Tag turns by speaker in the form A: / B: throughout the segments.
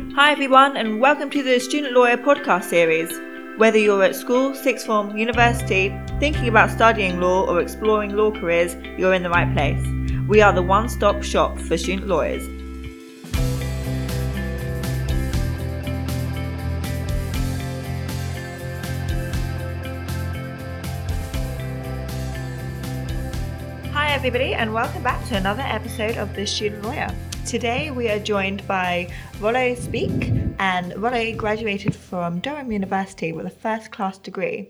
A: Hi, everyone, and welcome to the Student Lawyer podcast series. Whether you're at school, sixth form, university, thinking about studying law, or exploring law careers, you're in the right place. We are the one stop shop for student lawyers. Hi, everybody, and welcome back to another episode of The Student Lawyer. Today we are joined by Rollo Speak, and Rollo graduated from Durham University with a first class degree.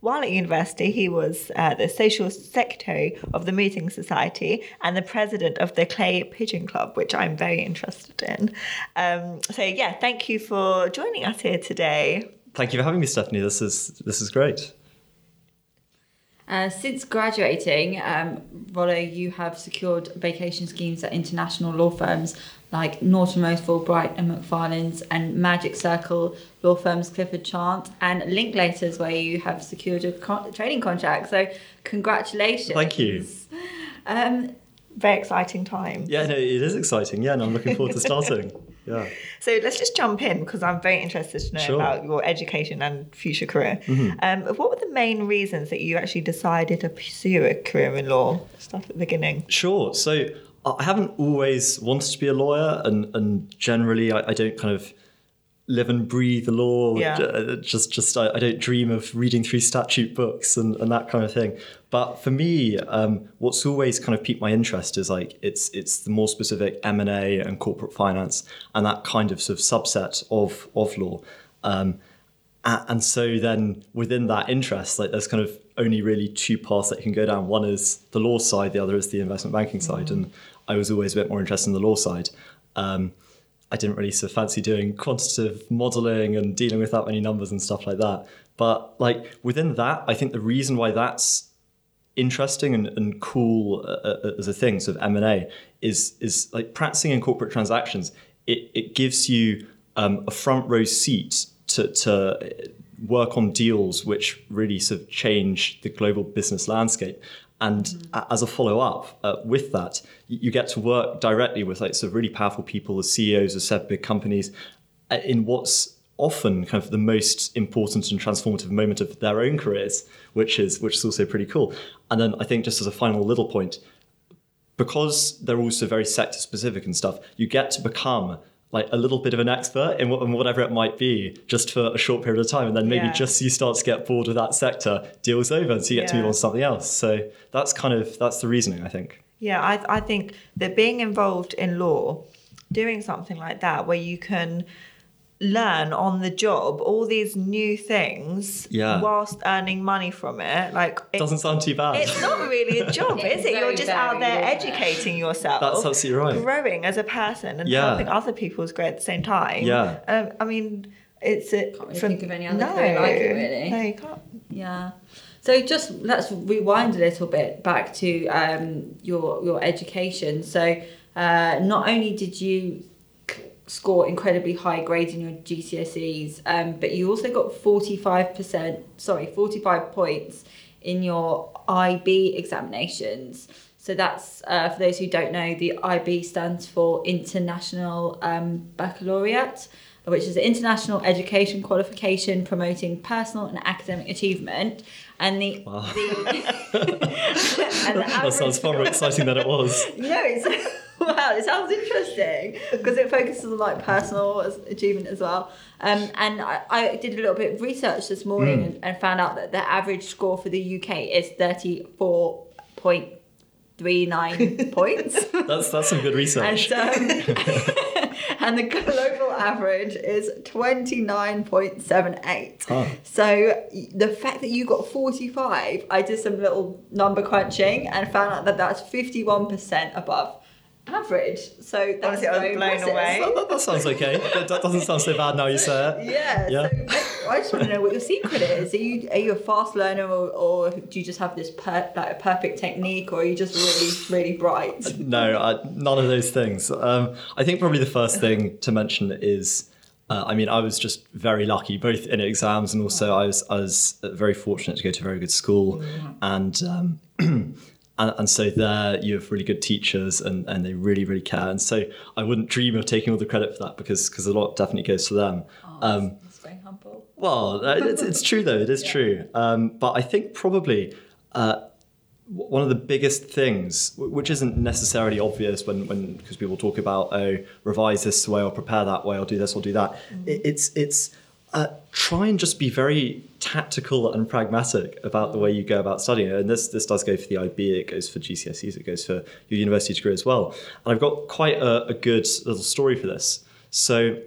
A: While at university, he was uh, the social secretary of the Mooting Society and the president of the Clay Pigeon Club, which I'm very interested in. Um, so, yeah, thank you for joining us here today.
B: Thank you for having me, Stephanie. This is this is great.
C: Uh, since graduating, um, Rollo, you have secured vacation schemes at international law firms like Norton Rose Fulbright and Macfarlanes and Magic Circle law firms Clifford Chance and Linklaters where you have secured a con- training contract. So congratulations.
B: Thank you.
C: Um,
A: Very exciting time.
B: Yeah, no, it is exciting. Yeah, and I'm looking forward to starting. Yeah.
A: So let's just jump in because I'm very interested to know
B: Sure. Mm-hmm.
A: about your education and future career. Um, what were the main reasons that you actually decided to pursue a career in law? Start at the beginning.
B: Sure. So I haven't always wanted to be a lawyer, and and generally I, I don't kind of live and breathe the law.
A: Yeah.
B: Just just I, I don't dream of reading through statute books and, and that kind of thing. But for me, um, what's always kind of piqued my interest is like it's it's the more specific M and A and corporate finance and that kind of sort of subset of of law. Um, and so then within that interest, like there's kind of only really two paths that you can go down. One is the law side, the other is the investment banking side. And I was always a bit more interested in the law side. Um, I didn't really sort of fancy doing quantitative modeling and dealing with that many numbers and stuff like that. But like within that, I think the reason why that's interesting and, and cool uh, uh, as a thing, sort of M and A, is is like practicing in corporate transactions. It it gives you um, a front row seat to to work on deals which really sort of change the global business landscape. And a- as a follow up uh, with that, you you get to work directly with like sort of really powerful people, the CEOs of said big companies, uh, in what's often kind of the most important and transformative moment of their own careers, which is which is also pretty cool. And then I think just as a final little point, because they're also very sector specific and stuff, you get to become like a little bit of an expert in, what, in whatever it might be just for a short period of time. And then maybe
A: Yeah.
B: just you start to get bored with that sector, deal's over, and so you get to move on to something else. So that's kind of that's the reasoning, I think.
A: Yeah, I, I think that being involved in law, doing something like that where you can learn on the job all these new things
B: Yeah.
A: whilst earning money from it, like it,
B: Doesn't sound too bad.
A: it's not really a job, is it? You're just out there
C: very, yeah.
A: educating yourself.
B: That's absolutely right.
A: Growing as a person and
B: Yeah.
A: helping other people's grow at the same time.
B: Yeah.
A: Um, I mean, it's a,
C: Can't really think of any other
A: no,
C: career like it, really.
A: No, you can't.
C: Yeah. So just let's rewind a little bit back to um, your your education. So uh, not only did you c- score incredibly high grades in your GCSEs, um, but you also got forty five percent. Sorry, forty five points in your IB examinations. So that's uh, for those who don't know, the IB stands for International um, Baccalaureate which is an international education qualification promoting personal and academic achievement. And the,
B: Wow.
C: the, and
B: that sounds far more exciting than it was.
C: No, it's wow. It sounds interesting because it focuses on like personal achievement as well. Um, and I, I did a little bit of research this morning
B: Hmm.
C: and, and found out that the average score for the UK is thirty four point three nine points.
B: That's that's some good research.
C: And, um, and the global average is 29.78.
B: Oh.
C: So the fact that you got 45, I did some little number crunching and found out that that's 51% above average. So that's
A: Honestly, I was
C: very
A: blown
C: impressive.
A: away.
B: that, that- that sounds okay. That, that doesn't sound so bad now you say it.
C: Yeah,
B: Yeah.
C: So I just want to know what your secret is. Are you are you a fast learner or, or do you just have this per, like a perfect technique or are you just really really bright?
B: No, I, none of those things. Um, I think probably the first thing to mention is, uh, I mean, I was just very lucky, both in exams and also I was I was very fortunate to go to a very good school, and um, And, and so there you have really good teachers and, and they really, really care. And so I wouldn't dream of taking all the credit for that because because a lot definitely goes to them.
C: Oh,
B: Um,
C: that's, very humble.
B: well, uh, it's, it's true though. It is true. Um, but I think probably uh, one of the biggest things, which isn't necessarily obvious when when because people talk about oh revise this way or prepare that way or do this or do that. It, it's it's uh, try and just be very tactical and pragmatic about the way you go about studying it. And this this does go for the IB, it goes for GCSEs, it goes for your university degree as well. And I've got quite a, a good little story for this. So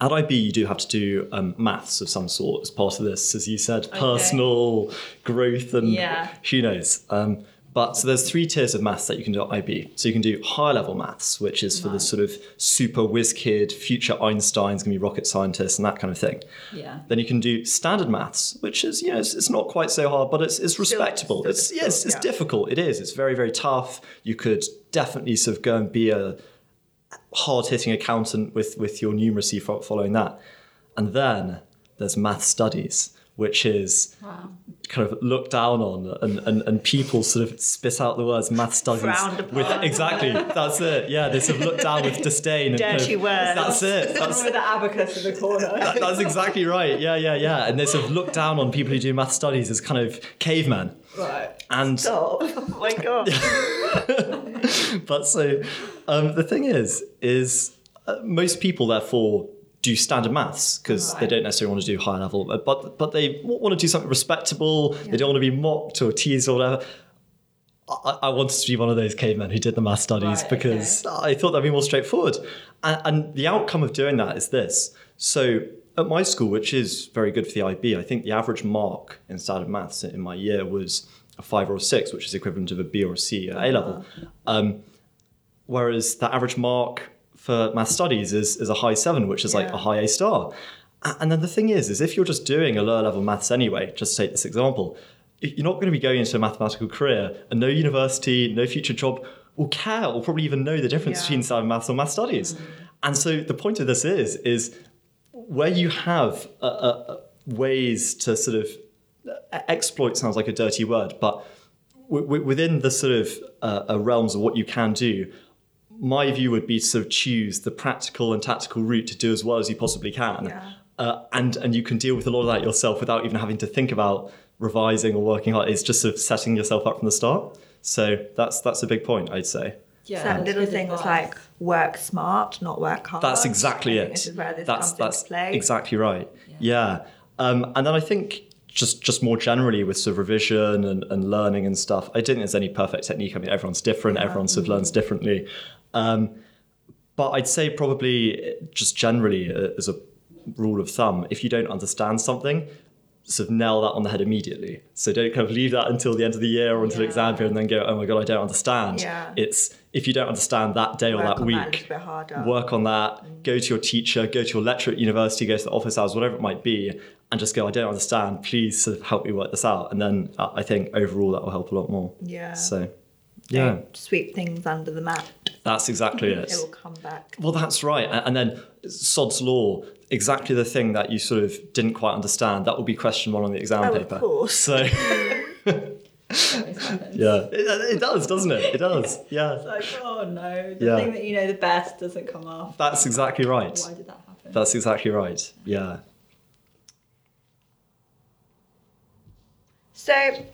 B: at IB, you do have to do um, maths of some sort as part of this, as you said, personal growth and
C: Yeah.
B: who knows. Um, but so there's three tiers of maths that you can do at IB. So you can do higher level maths, which is for the sort of super whiz kid, future Einstein's gonna be rocket scientists and that kind of thing.
C: Yeah.
B: Then you can do standard maths, which is, you know, it's, it's not quite so hard, but it's, it's respectable.
A: still
B: it's yes, it's
A: yeah.
B: difficult. It is. It's very, very tough. You could definitely sort of go and be a hard hitting accountant with, with your numeracy following that. And then there's math studies, which is
C: Wow.
B: Kind of looked down on and, and, and people sort of spit out the words math studies
A: Frowned
B: with exactly that's it yeah they sort of look down with disdain and kind
A: Dirty
B: of,
A: words.
B: that's it that's,
C: With the abacus in the corner.
B: that- that's exactly right yeah yeah yeah and they sort of look down on people who do math studies as kind of cavemen
C: right.
B: and
A: Oh, oh my god.
B: but so um, the thing is, is uh, most people therefore do standard maths because they don't necessarily want to do high level, but but, but they want to do something respectable. They don't want to be mocked or teased or whatever. I, I wanted to be one of those cavemen who did the math studies
C: Right,
B: because I thought that'd be more straightforward. And, and the outcome of doing that is this. So at my school, which is very good for the IB, I think the average mark in standard maths in my year was a five or a six, which is equivalent of a B or a C at A level. Um, whereas the average mark for math studies is, is a high seven, which is like a high A star. And then the thing is, is if you're just doing a lower level maths anyway, just to take this example, you're not going to be going into a mathematical career and no university, no future job will care or probably even know the difference
A: Yeah.
B: between standard maths or math studies. And so the point of this is, is where you have uh, uh, ways to sort of exploit sounds like a dirty word, but w- w- within the sort of uh, uh, realms of what you can do, my view would be to sort of choose the practical and tactical route to do as well as you possibly can.
A: Yeah.
B: Uh, and and you can deal with a lot of that yourself without even having to think about revising or working hard. It's just sort of setting yourself up from the start. So that's that's a big point, I'd say.
C: Yeah.
A: that little
C: good
A: thing was
C: advice.
A: like work smart, not work hard.
B: That's exactly
A: I
B: it.
A: This is where this
B: that's
A: comes
B: that's
A: into play.
B: exactly right. Yeah. Um, and then I think just just more generally with sort of revision and, and learning and stuff, I don't think there's any perfect technique. I mean, everyone's different. Everyone sort of learns differently. Um, but I'd say probably just generally uh, as a rule of thumb, if you don't understand something, sort of nail that on the head immediately. So don't kind of leave that until the end of the year or until
C: Yeah.
B: exam period and then go, oh my god, I don't understand.
A: Yeah.
B: It's if you don't understand that day or that week,
A: that a little bit harder.
B: work on that, go to your teacher, go to your lecturer at university, go to the office hours, whatever it might be, and just go, I don't understand, please sort of help me work this out. And then uh, I think overall that will help a lot more.
A: Yeah.
B: So, yeah,
A: Don't sweep things under the mat.
B: that's exactly it.
A: It will come back.
B: Well, that's right. And then Sod's Law, exactly the thing that you sort of didn't quite understand, that will be question one on the exam
A: Oh, of
B: paper.
A: course.
B: So, yeah, it, it does, doesn't it? It does. Yeah,
C: It's like, oh no, the
B: Yeah.
C: thing that you know the best doesn't come off.
B: that's exactly right.
C: Why did that happen?
B: That's exactly right. Yeah.
A: So,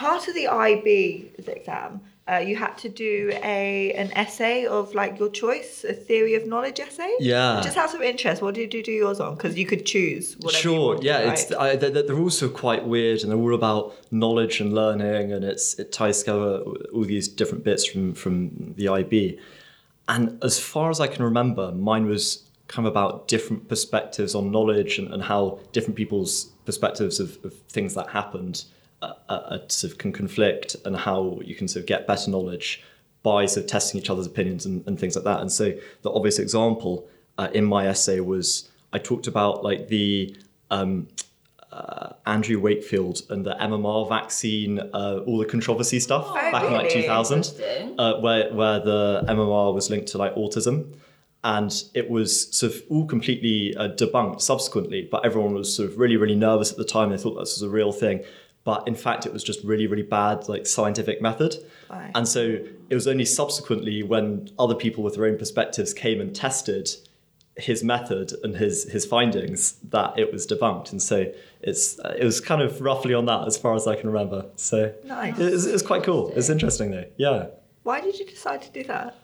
A: part of the IB exam, uh, you had to do a an essay of like your choice, a theory of knowledge essay.
B: Yeah.
A: Just out of interest, what did you do yours on? Because you could choose whatever.
B: Sure. Yeah.
A: right?
B: It's I, they're, they're also quite weird, and they're all about knowledge and learning, and it's it ties together all these different bits from from the IB. And as far as I can remember, mine was kind of about different perspectives on knowledge and, and how different people's perspectives of, of things that happened uh, uh, sort of can conflict, and how you can sort of get better knowledge by sort of testing each other's opinions and, and things like that. And so the obvious example uh, in my essay was I talked about like the um, uh, Andrew Wakefield and the MMR vaccine, uh, all the controversy stuff
A: Oh,
B: back in like 2000, uh, where where the MMR was linked to like autism, and it was sort of all completely uh, debunked subsequently. But everyone was sort of really really nervous at the time. They thought this was a real thing. But in fact it was just really really bad like scientific method.
A: Right.
B: And so it was only subsequently when other people with their own perspectives came and tested his method and his his findings that it was debunked. And so it's uh, it was kind of roughly on that as far as I can remember. So
A: Nice.
B: it was, it was quite cool. It's interesting though. Yeah.
A: Why did you decide to do that?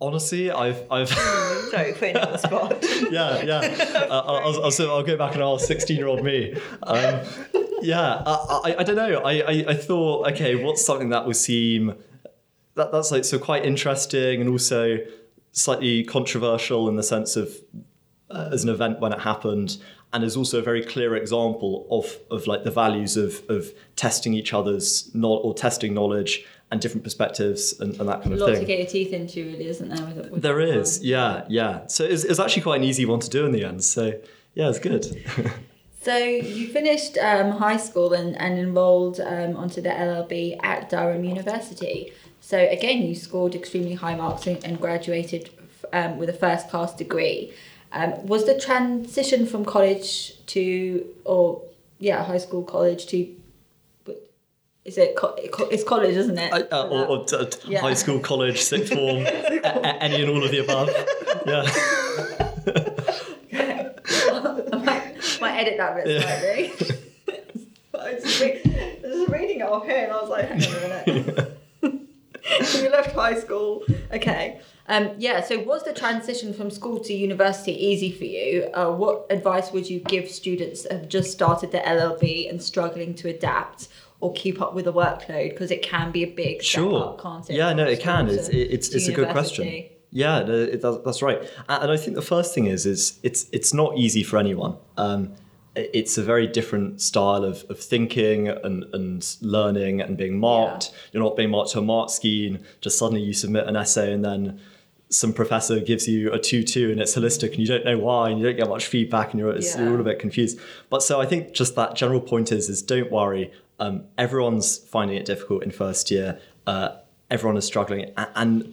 B: Honestly, I've I've
A: Sorry, putting on the spot.
B: yeah yeah. Uh, I'll, I'll, I'll, so I'll go back and ask sixteen year old me. Um, yeah, I, I, I don't know. I, I I thought okay, what's something that would seem that that's like so quite interesting and also slightly controversial in the sense of uh, as an event when it happened and is also a very clear example of of like the values of of testing each other's not or testing knowledge and different perspectives and, and that kind
C: A
B: of
C: lot
B: thing.
C: to get your teeth into, really, isn't there? With, with
B: There is,
C: one?
B: yeah, yeah. So it's, it's actually quite an easy one to do in the end. So yeah, it's good.
C: So you finished um, high school and, and enrolled um, onto the LLB at Durham University. So again, you scored extremely high marks and, and graduated um, with a first class degree. Um, was the transition from college to, or yeah, high school, college to, is it, co- it's college, isn't it?
B: uh, or, or t- t-
C: Yeah.
B: high school, college, sixth form, a- a- any and all of the above. Yeah.
C: I might, might edit that bit slightly. I was just, I was just reading it off here and I was like, hang on a minute. you left high school. Okay. Um, yeah, so was the transition from school to university easy for you? Uh, what advice would you give students that have just started the LLB and struggling to adapt or keep up with the workload? Because it can be a big
B: Sure.
C: up, can't it?
B: Yeah, no, it can. It's it's it's a good question. Yeah, no, it, that's right. And I think the first thing is is it's it's not easy for anyone. Um, it's a very different style of, of thinking and, and learning and being marked. You're not being marked to a mark scheme. Just suddenly you submit an essay and then some professor gives you a 2-2 and it's holistic and you don't know why and you don't get much feedback and you're, it's,
C: Yeah.
B: you're all a bit confused. But so I think just that general point is, is don't worry. Um, everyone's finding it difficult in first year. Uh, everyone is struggling. A- And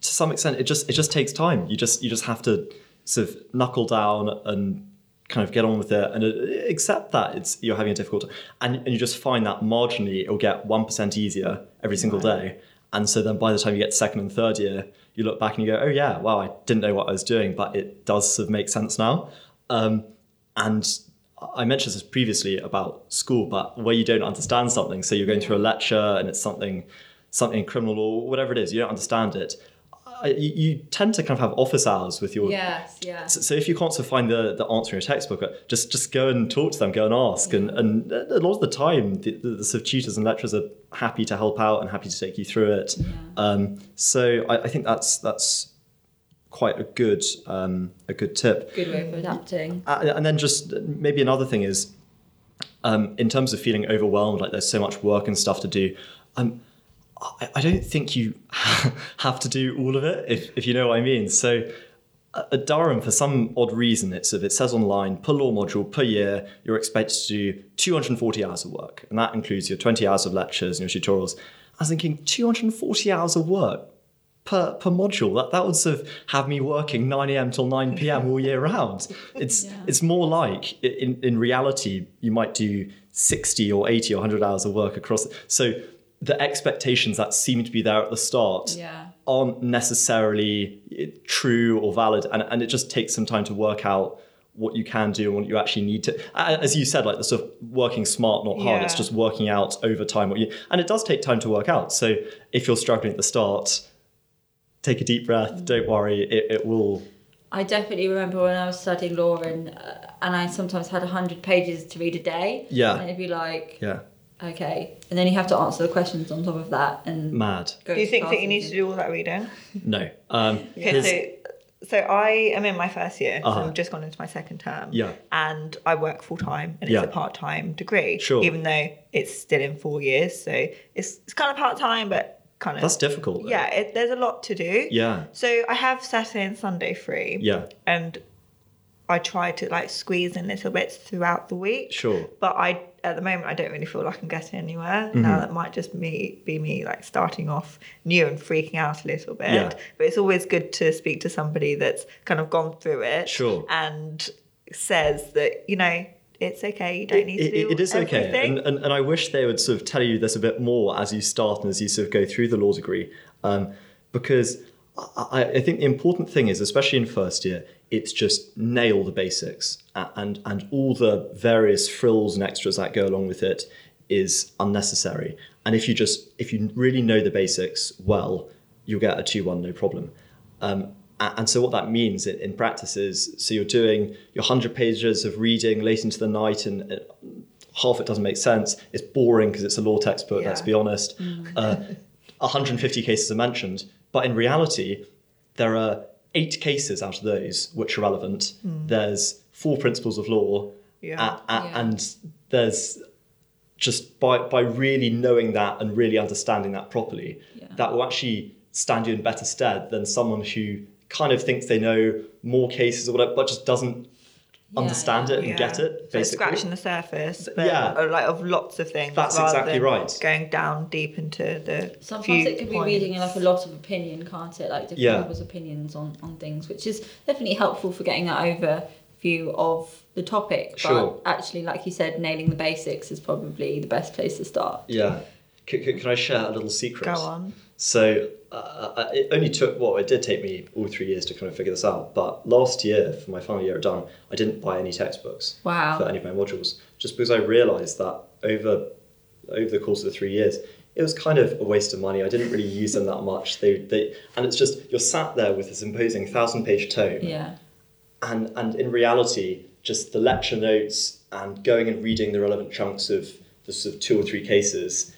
B: to some extent, it just, it just takes time. You just, you just have to sort of knuckle down and kind of get on with it and uh, accept that it's, you're having a difficult time. And, and you just find that marginally it'll get 1% easier every single day. And so then by the time you get to second and third year, you look back and you go, oh yeah, wow, I didn't know what I was doing, but it does sort of make sense now. Um, and I mentioned this previously about school, but where you don't understand something, so you're going through a lecture and it's something, something criminal or whatever it is, you don't understand it. You, you tend to kind of have office hours with your
C: Yes, yes.
B: so, so if you can't sort of find the, the answer in your textbook, uh, just just go and talk to them, go and ask. And, and a lot of the time, the, the, the sort of tutors and lecturers are happy to help out and happy to take you through it. Um, so I, I think that's that's quite a good um, a good tip.
C: Good way of adapting.
B: Uh, and then just maybe another thing is, um, in terms of feeling overwhelmed, like there's so much work and stuff to do. Um, I, I don't think you have to do all of it, if, if you know what I mean. So at Durham, for some odd reason, it's if it says online per law module per year, you're expected to do 240 hours of work, and that includes your 20 hours of lectures and your tutorials. I was thinking 240 hours of work per, per module. That that would sort of have me working 9 a.m. till 9 p.m. all year round. It's
C: Yeah.
B: it's more like in in reality you might do 60 or 80 or 100 hours of work across. So the expectations that seem to be there at the start
C: Yeah.
B: aren't necessarily eh, true or valid, and and it just takes some time to work out what you can do and what you actually need to as you said like the sort of working smart not hard it's just working out over time what you and it does take time to work out so if you're struggling at the start take a deep breath. Don't worry, it, it will.
C: I definitely remember when I was studying law and uh, and I sometimes had hundred pages to read a day.
B: Yeah.
C: and it'd be like,
B: Yeah,
C: okay, and then you have to answer the questions on top of that and
B: mad.
A: Do you think that you need to do all that reading?
B: No. Um,
A: Okay,
B: here's-
A: so so I am in my first year,
B: Uh-huh.
A: I've just gone into my second term.
B: Yeah.
A: And I work full time and
B: Yeah.
A: it's a part time degree.
B: Sure.
A: Even though it's still in four years. So it's it's kind of part time but kind of
B: that's difficult. though.
A: Yeah, it, there's a lot to do.
B: Yeah.
A: So I have Saturday and Sunday free.
B: Yeah.
A: And I try to like squeeze in little bits throughout the week.
B: Sure.
A: But I at the moment I don't really feel like I'm getting anywhere.
B: Mm-hmm.
A: Now that might just me be me like starting off new and freaking out a little bit.
B: Yeah.
A: But it's always good to speak to somebody that's kind of gone through it.
B: Sure.
A: And says that, you know, it's okay. You don't need
B: It-
A: to do
B: it is okay, and, and and I wish they would sort of tell you this a bit more as you start and as you sort of go through the law degree, um, because I I think the important thing is, especially in first year, it's just nail the basics, and and all the various frills and extras that go along with it is unnecessary. And if you just if you really know the basics well, you'll get a two one no problem. Um, and so what that means in, practice is, so you're doing your 100 pages of reading late into the night and uh, half it doesn't make sense. It's boring because it's a law textbook, let's be honest. Uh, 150 cases are mentioned, but in reality, there are eight cases out of those which are relevant. Hmm. There's four principles of law,
A: Yeah.
B: a- a-
C: Yeah.
B: and there's just by by really knowing that and really understanding that properly,
C: Yeah.
B: that will actually stand you in better stead than someone who kind of thinks they know more cases or whatever, but just doesn't
C: Yeah,
B: understand
C: yeah.
B: it and
A: Yeah.
B: get it.
A: So
B: Basically,
A: scratching the surface, but
B: Yeah.
A: uh, like of lots of things.
B: That's exactly
A: than
B: right.
A: Going down deep into the.
C: Sometimes
A: few
C: it could be reading like a lot of opinion, can't it? Like different
B: Yeah.
C: people's opinions on, on things, which is definitely helpful for getting that overview of the topic.
B: Sure.
C: But actually, like you said, nailing the basics is probably the best place to start.
B: yeah. C- c- can I share a little secret?
A: Go on.
B: So uh, uh, it only took well, it did take me all three years to kind of figure this out. But last year, for my final year at Durham, I didn't buy any textbooks
C: Wow.
B: for any of my modules, just because I realised that over over the course of the three years, it was kind of a waste of money. I didn't really use them that much. They they and it's just you're sat there with this imposing thousand page tome,
C: Yeah.
B: and and in reality, just the lecture notes and going and reading the relevant chunks of the sort of two or three cases.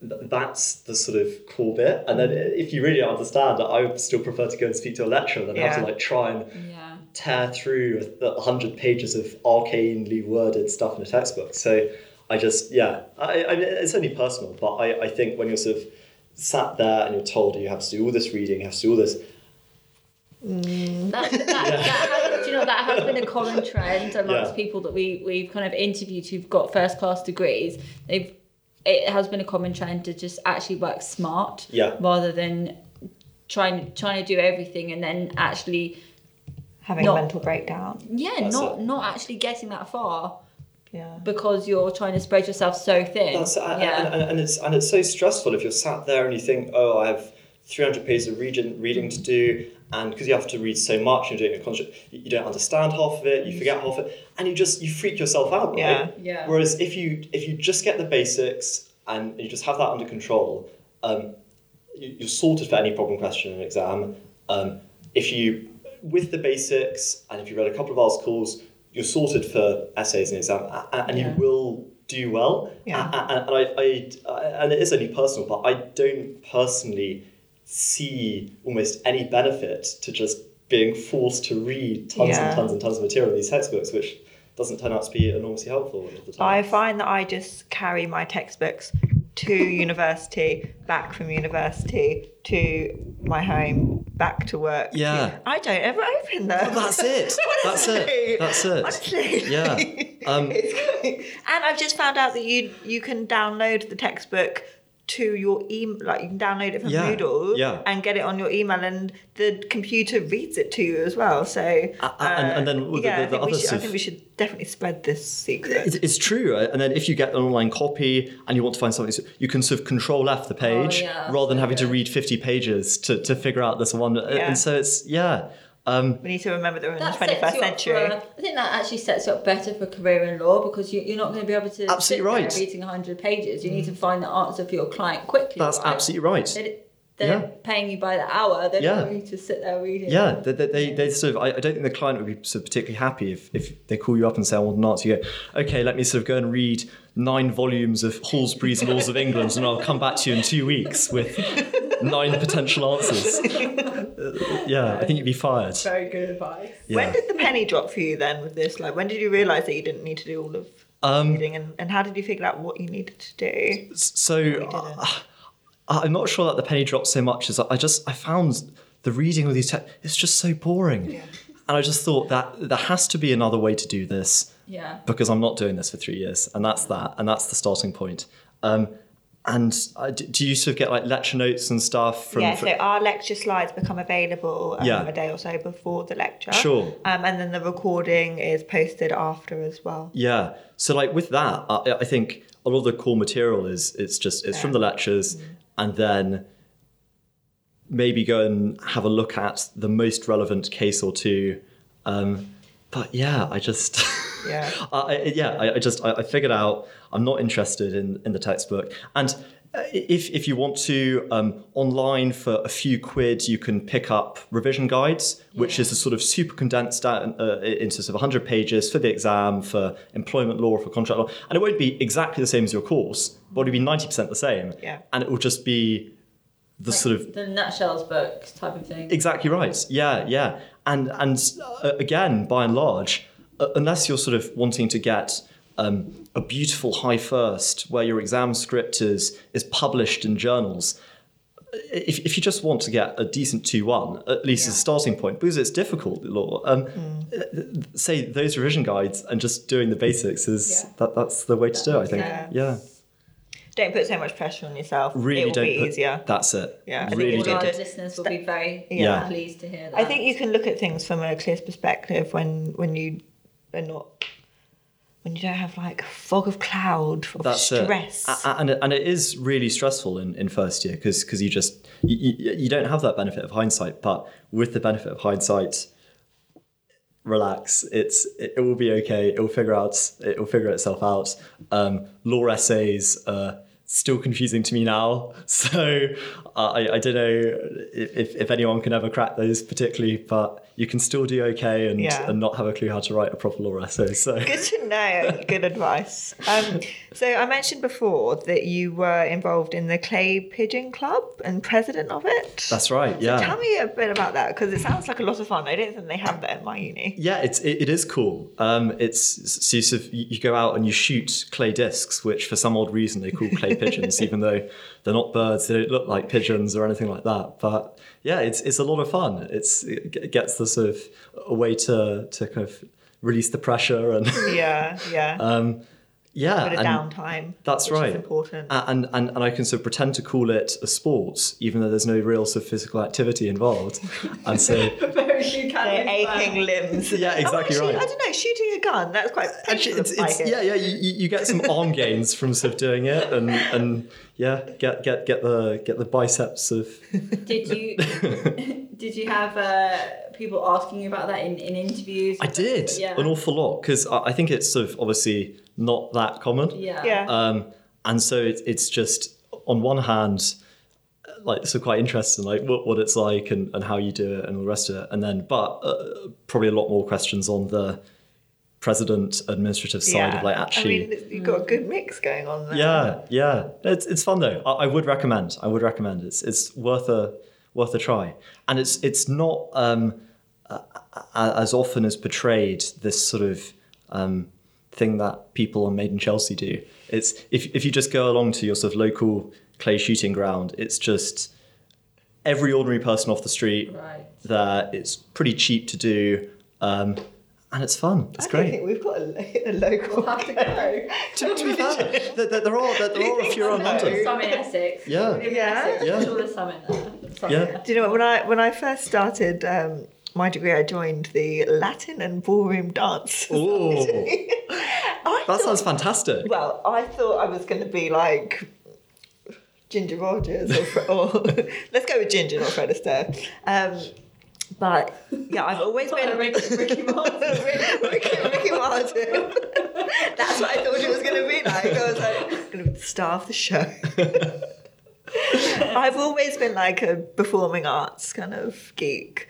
B: Th- That's the sort of core bit, and then mm. if you really understand, I would still prefer to go and speak to a lecturer than have to like try and
C: Yeah.
B: tear through a hundred pages of arcanely worded stuff in a textbook. So I just yeah, I, I mean, it's only personal, but I, I think when you're sort of sat there and you're told you have to do all this reading, you have to do all this, mm.
C: That, that, that has, do you know that has been a common trend amongst
B: Yeah.
C: people that we we've kind of interviewed who've got first class degrees. They've it has been a common trend to just actually work smart
B: Yeah.
C: rather than trying trying to do everything and then actually
A: Having
C: Not-
A: a mental breakdown.
C: yeah
B: That's
C: not
B: it.
C: not actually getting that far
A: Yeah.
C: because you're trying to spread yourself so thin.
B: That's, and,
C: yeah.
B: and, and, and it's and it's so stressful if you're sat there and you think, oh, I have 300 pages of reading reading to do, and because you have to read so much, you're doing a concert, you you don't understand half of it, you forget half of it, and you just you freak yourself out, right?
A: Yeah.
C: Yeah.
B: Whereas if you if you just get the basics and you just have that under control, um, you, you're sorted for any problem question in an exam. Um, if you with the basics and if you read a couple of articles, you're sorted for essays and exam, a- a- and
C: Yeah.
B: you will do well.
A: Yeah.
B: A- a- And, I, I, I, and it is only personal, but I don't personally see almost any benefit to just being forced to read tons
A: Yeah.
B: and tons and tons of material in these textbooks, which doesn't turn out to be enormously helpful a the time.
A: I find that I just carry my textbooks to university, back from university to my home, back to work.
B: Yeah.
A: I don't ever open them.
B: Well, that's it. That's it. That's it.
A: Honestly.
B: Yeah. Um,
A: and I've just found out that you you can download the textbook to your email, like you can download it from
B: Yeah,
A: Moodle
B: yeah.
A: and get it on your email, and the computer reads it to you as well. So, uh,
B: and- and then with the-
A: yeah,
B: the-
A: I,
B: the
A: think we
B: other
A: should, I think we should definitely spread this secret.
B: It's, it's true, and then if you get an online copy and you want to find something, you can sort of control F the page
C: Oh, yeah,
B: rather than
C: so
B: having to read fifty pages to, to figure out this one.
A: Yeah.
B: And so it's yeah, um,
A: We need to remember that we're in the 21st century.
C: for a- I think that actually sets you up better for career in law because you, you're not going to be able to
B: Absolutely
C: sit
B: right.
C: there reading 100 pages. You need to find the answer for your client quickly.
B: that's
C: right?
B: absolutely right.
C: They, they're
B: Yeah.
C: paying you by the hour. They're
B: Yeah.
C: not going to sit there reading.
B: Yeah, they, they, they, they sort of. I, I don't think the client would be sort of particularly happy if, if they call you up and say, "I want an answer." You go, "Okay, let me sort of go and read nine volumes of Halsbury's Laws of England, and I'll come back to you in two weeks with nine potential answers." Uh, yeah, I think you'd be fired.
C: Very good advice.
A: When did the penny drop for you then with this? Like, when did you realise that you didn't need to do all of
B: Um,
A: reading, and, and how did you figure out what you needed to do?
B: So uh, I'm not sure that the penny dropped so much as I just I found the reading of these texts it's just so boring, and I just thought that there has to be another way to do this
C: Yeah.
B: because I'm not doing this for three years, and that's that, and that's the starting point. Um, and uh, do you sort of get like lecture notes and stuff from?
A: yeah, so our lecture slides become available um,
B: Yeah.
A: a day or so before the lecture.
B: Sure.
A: Um, and then the recording is posted after as well.
B: Yeah. So like with that, I, I think a lot of the core material is it's just it's from the lectures,
A: Mm.
B: and then maybe go and have a look at the most relevant case or two. Um, but yeah, I just
A: Yeah.
B: I, I- yeah, I, I just I, I figured out I'm not interested in in the textbook and. uh, If, if you want to um, online for a few quid, you can pick up revision guides, which is a sort of super condensed down uh, into sort of 100 pages for the exam, for employment law, for contract law, and it won't be exactly the same as your course, but it'll be 90% the same,
A: Yeah.
B: and it will just be the sort of
C: the nutshells books type of thing.
B: Exactly right. Yeah, yeah. And and uh, again, by and large, uh, unless you're sort of wanting to get um, a beautiful high first, where your exam script is is published in journals. If, if you just want to get a decent 2-1, at least as a starting point, because it's difficult, law, um, uh, say those revision guides and just doing the basics is
C: Yeah.
B: that, that's the way to do it, I think.
C: sense.
B: Yeah.
A: Don't put so much pressure on yourself.
B: Really
A: it will
B: don't
A: be
B: put,
A: easier.
B: That's it.
A: Yeah, I think
B: really
A: you
C: All our
B: don't.
A: to-
C: listeners will be very
B: Yeah.
C: pleased to hear that.
A: I think you can look at things from a clear perspective when when you are not when you don't have like fog of cloud of
B: That's
A: stress.
B: it. And and it is really stressful in, in first year because because you just you, you, you don't have that benefit of hindsight. But with the benefit of hindsight, relax. It's it, it will be okay. It will figure out. It will figure itself out. Um, law essays. Uh, Still confusing to me now, so uh, I, I don't know if, if anyone can ever crack those particularly, but you can still do okay and,
A: Yeah.
B: and not have a clue how to write a proper law essay. So
A: Good to know. Good advice. Um, so I mentioned before that you were involved in the Clay Pigeon Club and president of it.
B: that's right. Yeah.
A: Tell me a bit about that because it sounds like a lot of fun. I don't think they have that at my uni.
B: Yeah, it's it, it is cool. Um, it's so you, sort of, you go out and you shoot clay discs, which for some odd reason they call clay pigeons, even though they're not birds. They don't look like pigeons or anything like that. But yeah, it's it's a lot of fun. It's it gets the sort of a way to to kind of release the pressure and
A: Yeah, yeah.
B: um, yeah,
A: bit of downtime.
B: that's
A: which
B: right.
A: Is important.
B: And, and and I can sort of pretend to call it a sport, even though there's no real sort of physical activity involved. And so
C: very few
A: Their
C: calories
A: aching
C: burnt.
A: limbs.
B: Yeah,
A: Oh,
B: exactly
A: actually,
B: right.
A: I don't know. Shooting a gun. That's quite.
B: Actually, it's, it's yeah, yeah. You, you you get some arm gains from sort of doing it, and and yeah, get get get the get the biceps of.
C: Did you did you have uh, people asking you about that in, in interviews?
B: I did
C: Yeah.
B: an awful lot because I, I think it's sort of obviously not that common.
C: Yeah.
A: Yeah.
B: Um, and so it, it's just on one hand, like so quite interesting, like what, what it's like and, and how you do it and all the rest of it, and then but uh, probably a lot more questions on the president administrative side of like actually.
A: I mean, you've got a good mix going on there.
B: Yeah, yeah. It's it's fun though. I, I would recommend. I would recommend. It's it's worth a worth a try. And it's it's not um, uh, as often as portrayed this sort of um, thing that people on Made in Chelsea do. It's if if you just go along to your sort of local clay shooting ground, it's just every ordinary person off the street
C: Right.
B: there. It's pretty cheap to do. Um, and it's fun. It's
A: I
B: great.
A: don't think we've got a, a local.
C: We'll have to go.
B: to, to be fair, there, there, there are there, there are a few around London.
C: Some in Essex.
B: Yeah.
C: We
A: Yeah.
B: Yeah.
C: Sure there's some in there.
B: Yeah.
A: Do you know what? When I when I first started um, my degree, I joined the Latin and ballroom dance.
B: Oh,
A: I
B: that
A: thought-
B: sounds fantastic.
A: Well, I thought I was going to be like Ginger Rogers or, or let's go with Ginger, not Fred Astaire. Um, but yeah, I've always been a
C: Ricky- Ricky Martin.
A: Ricky, Ricky Martin. That's what I thought it was going to be like. I was like, going to be the star of the show. I've always been like a performing arts kind of geek.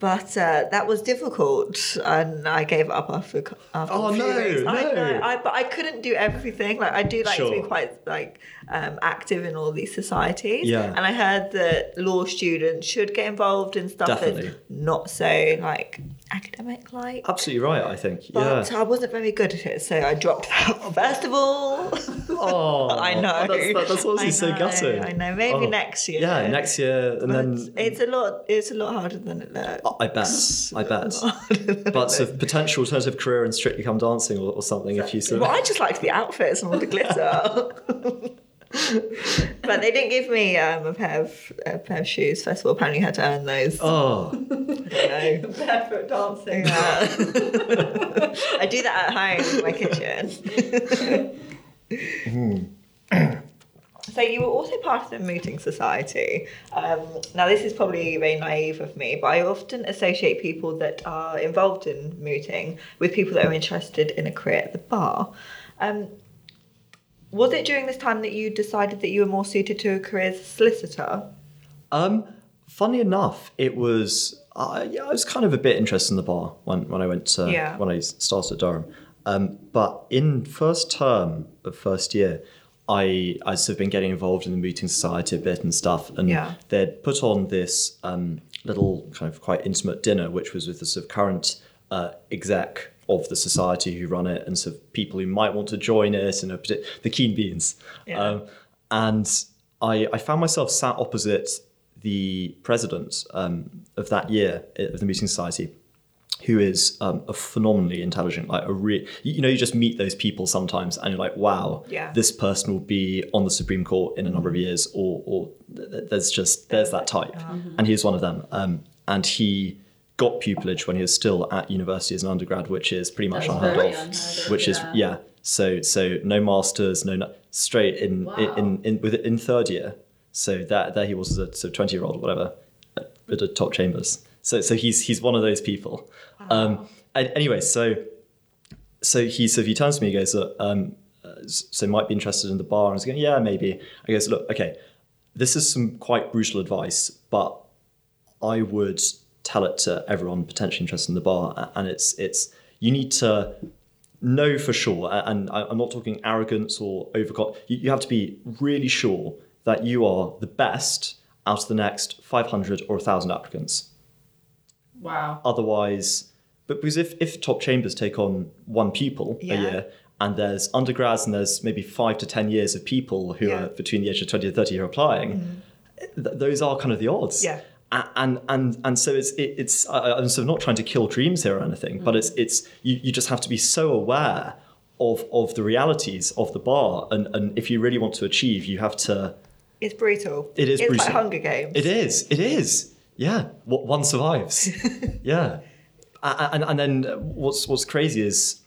A: But uh, that was difficult, and I gave up after. after
B: Oh, no.
A: I
B: no.
A: know, I, but I couldn't do everything. Like I do like to be quite like um, active in all these societies.
B: Yeah.
A: And I heard that law students should get involved in stuff
B: Definitely.
A: that's not so like academic like.
B: Absolutely right. I think.
A: But
B: yeah.
A: I wasn't very good at it, so I dropped that. First of all,
B: Oh,
A: I know.
B: Oh, that's, that, that's
A: I
B: so gutting.
A: I know. Maybe
B: Oh.
A: next year.
B: Yeah, next year, and
A: But
B: then
A: it's a lot. It's a lot harder than it looks.
B: I bet. I bet. But of potential alternative career in Strictly Come Dancing or, or something if you sort
A: Well. I just liked the outfits and all the glitter. but they didn't give me um, a pair of a pair of shoes. First of all, apparently you had to earn those.
B: Oh,
A: I don't.
C: Barefoot dancing.
A: Yeah. I do that at home in my kitchen. so you were also part of the mooting society. Um, now this is probably very naive of me, but I often associate people that are involved in mooting with people that are interested in a career at the bar. Um, was it during this time that you decided that you were more suited to a career as a solicitor?
B: Um, funny enough, it was uh, yeah, I was kind of a bit interested in the bar when, when I went to
A: Yeah.
B: when I started at Durham. Um, but in first term of first year, I I sort of been getting involved in the mooting society a bit and stuff, and
A: Yeah.
B: they'd put on this um, little kind of quite intimate dinner, which was with the sort of current uh, exec of the society who run it, and sort of people who might want to join it, and a the keen beans.
A: Yeah.
B: Um, and I, I found myself sat opposite the president um, of that year of the Mooting Society, who is um, a phenomenally intelligent, like a real, you know, you just meet those people sometimes, and you're like, wow,
A: Yeah.
B: this person will be on the Supreme Court in a number of years, or, or th- th- there's just there's that type, and he's one of them. Um, and he got pupillage when he was still at university as an undergrad, which is pretty much unheard of.
C: unheard of,
B: which is
C: yeah.
B: yeah. So so no masters, no, no straight in
C: Wow.
B: in, in in with in third year. So that there he was as a sort of twenty year old or whatever at, at the top chambers. So so he's he's one of those people. Um, and anyway, so so he so he turns to me and goes, um, so might be interested in the bar. And I was going, yeah, maybe. I goes, look, okay, this is some quite brutal advice, but I would tell it to everyone potentially interested in the bar, and it's it's you need to know for sure, and I'm not talking arrogance or overcon. You, have to be really sure that you are the best out of the next 500 or 1,000 applicants.
C: Wow.
B: Otherwise, but because if, if top chambers take on one pupil
A: Yeah.
B: a year, and there's undergrads and there's maybe five to 10 years of people who
A: Yeah. Mm-hmm.
B: are between the age of 20 and 30 who are applying, th- those are kind of the odds.
A: Yeah.
B: And and and so it's it, it's I'm sort of not trying to kill dreams here or anything, but it's it's you, you just have to be so aware of of the realities of the bar, and and if you really want to achieve, you have to.
A: It's brutal.
B: It is
A: it's
B: brutal.
A: like Hunger Games.
B: It is. It is. Yeah. What one survives. yeah. And and then what's what's crazy is,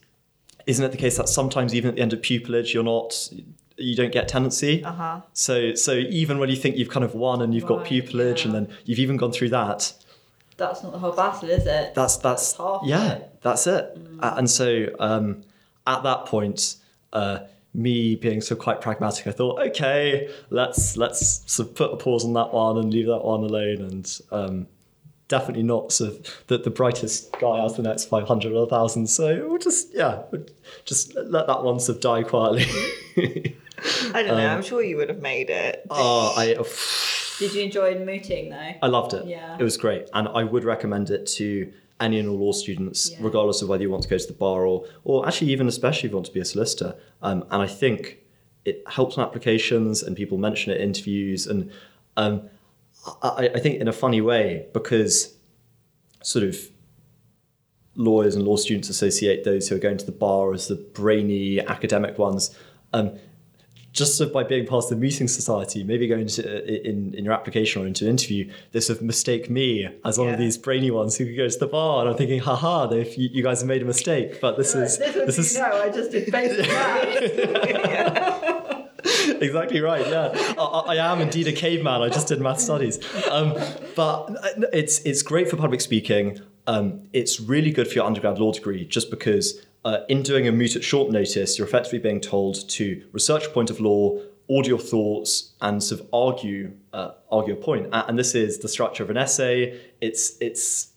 B: isn't it the case that sometimes even at the end of pupillage you're not you don't get tenancy.
A: Uh-huh.
B: So so even when you think you've kind of won and you've got
C: Right,
B: pupillage and then you've even gone through that,
C: That's not the whole battle, is it?
B: that's that's,
C: That's
B: yeah,
C: it.
B: that's it. A- And so um, at that point, uh, me being so quite pragmatic, I thought, okay, let's let's sort of put a pause on that one and leave that one alone, and um, definitely not sort of the, the brightest guy out of the next five hundred or thousand. So we'll just yeah, we'll just let that one sort of die quietly.
A: I don't know. I'm sure you would have made it.
B: oh, I.
C: Did you enjoy the mooting though?
B: I loved it.
C: Yeah.
B: It was great. And I would recommend it to any and all law students,
C: Yeah.
B: regardless of whether you want to go to the bar or, or actually even especially if you want to be a solicitor. Um, and I think it helps on applications and people mention it in interviews. And um, I, I think in a funny way, because sort of lawyers and law students associate those who are going to the bar as the brainy academic ones. Um, just sort of by being part of the mooting society, maybe going to in, in your application or into an interview, they sort of mistake me as one of these brainy ones who could go to the bar, and I'm thinking, haha, you, you guys have made a mistake. But this is this is no,
C: I just did basic
B: exactly right. Yeah, I, I I am indeed a caveman. I just did math studies, um, but it's it's great for public speaking. Um, it's really good for your undergrad law degree, just because uh, in doing a moot at short notice, you're effectively being told to research a point of law, order your thoughts, and sort of argue uh, argue a point. And this is the structure of an essay. It's it's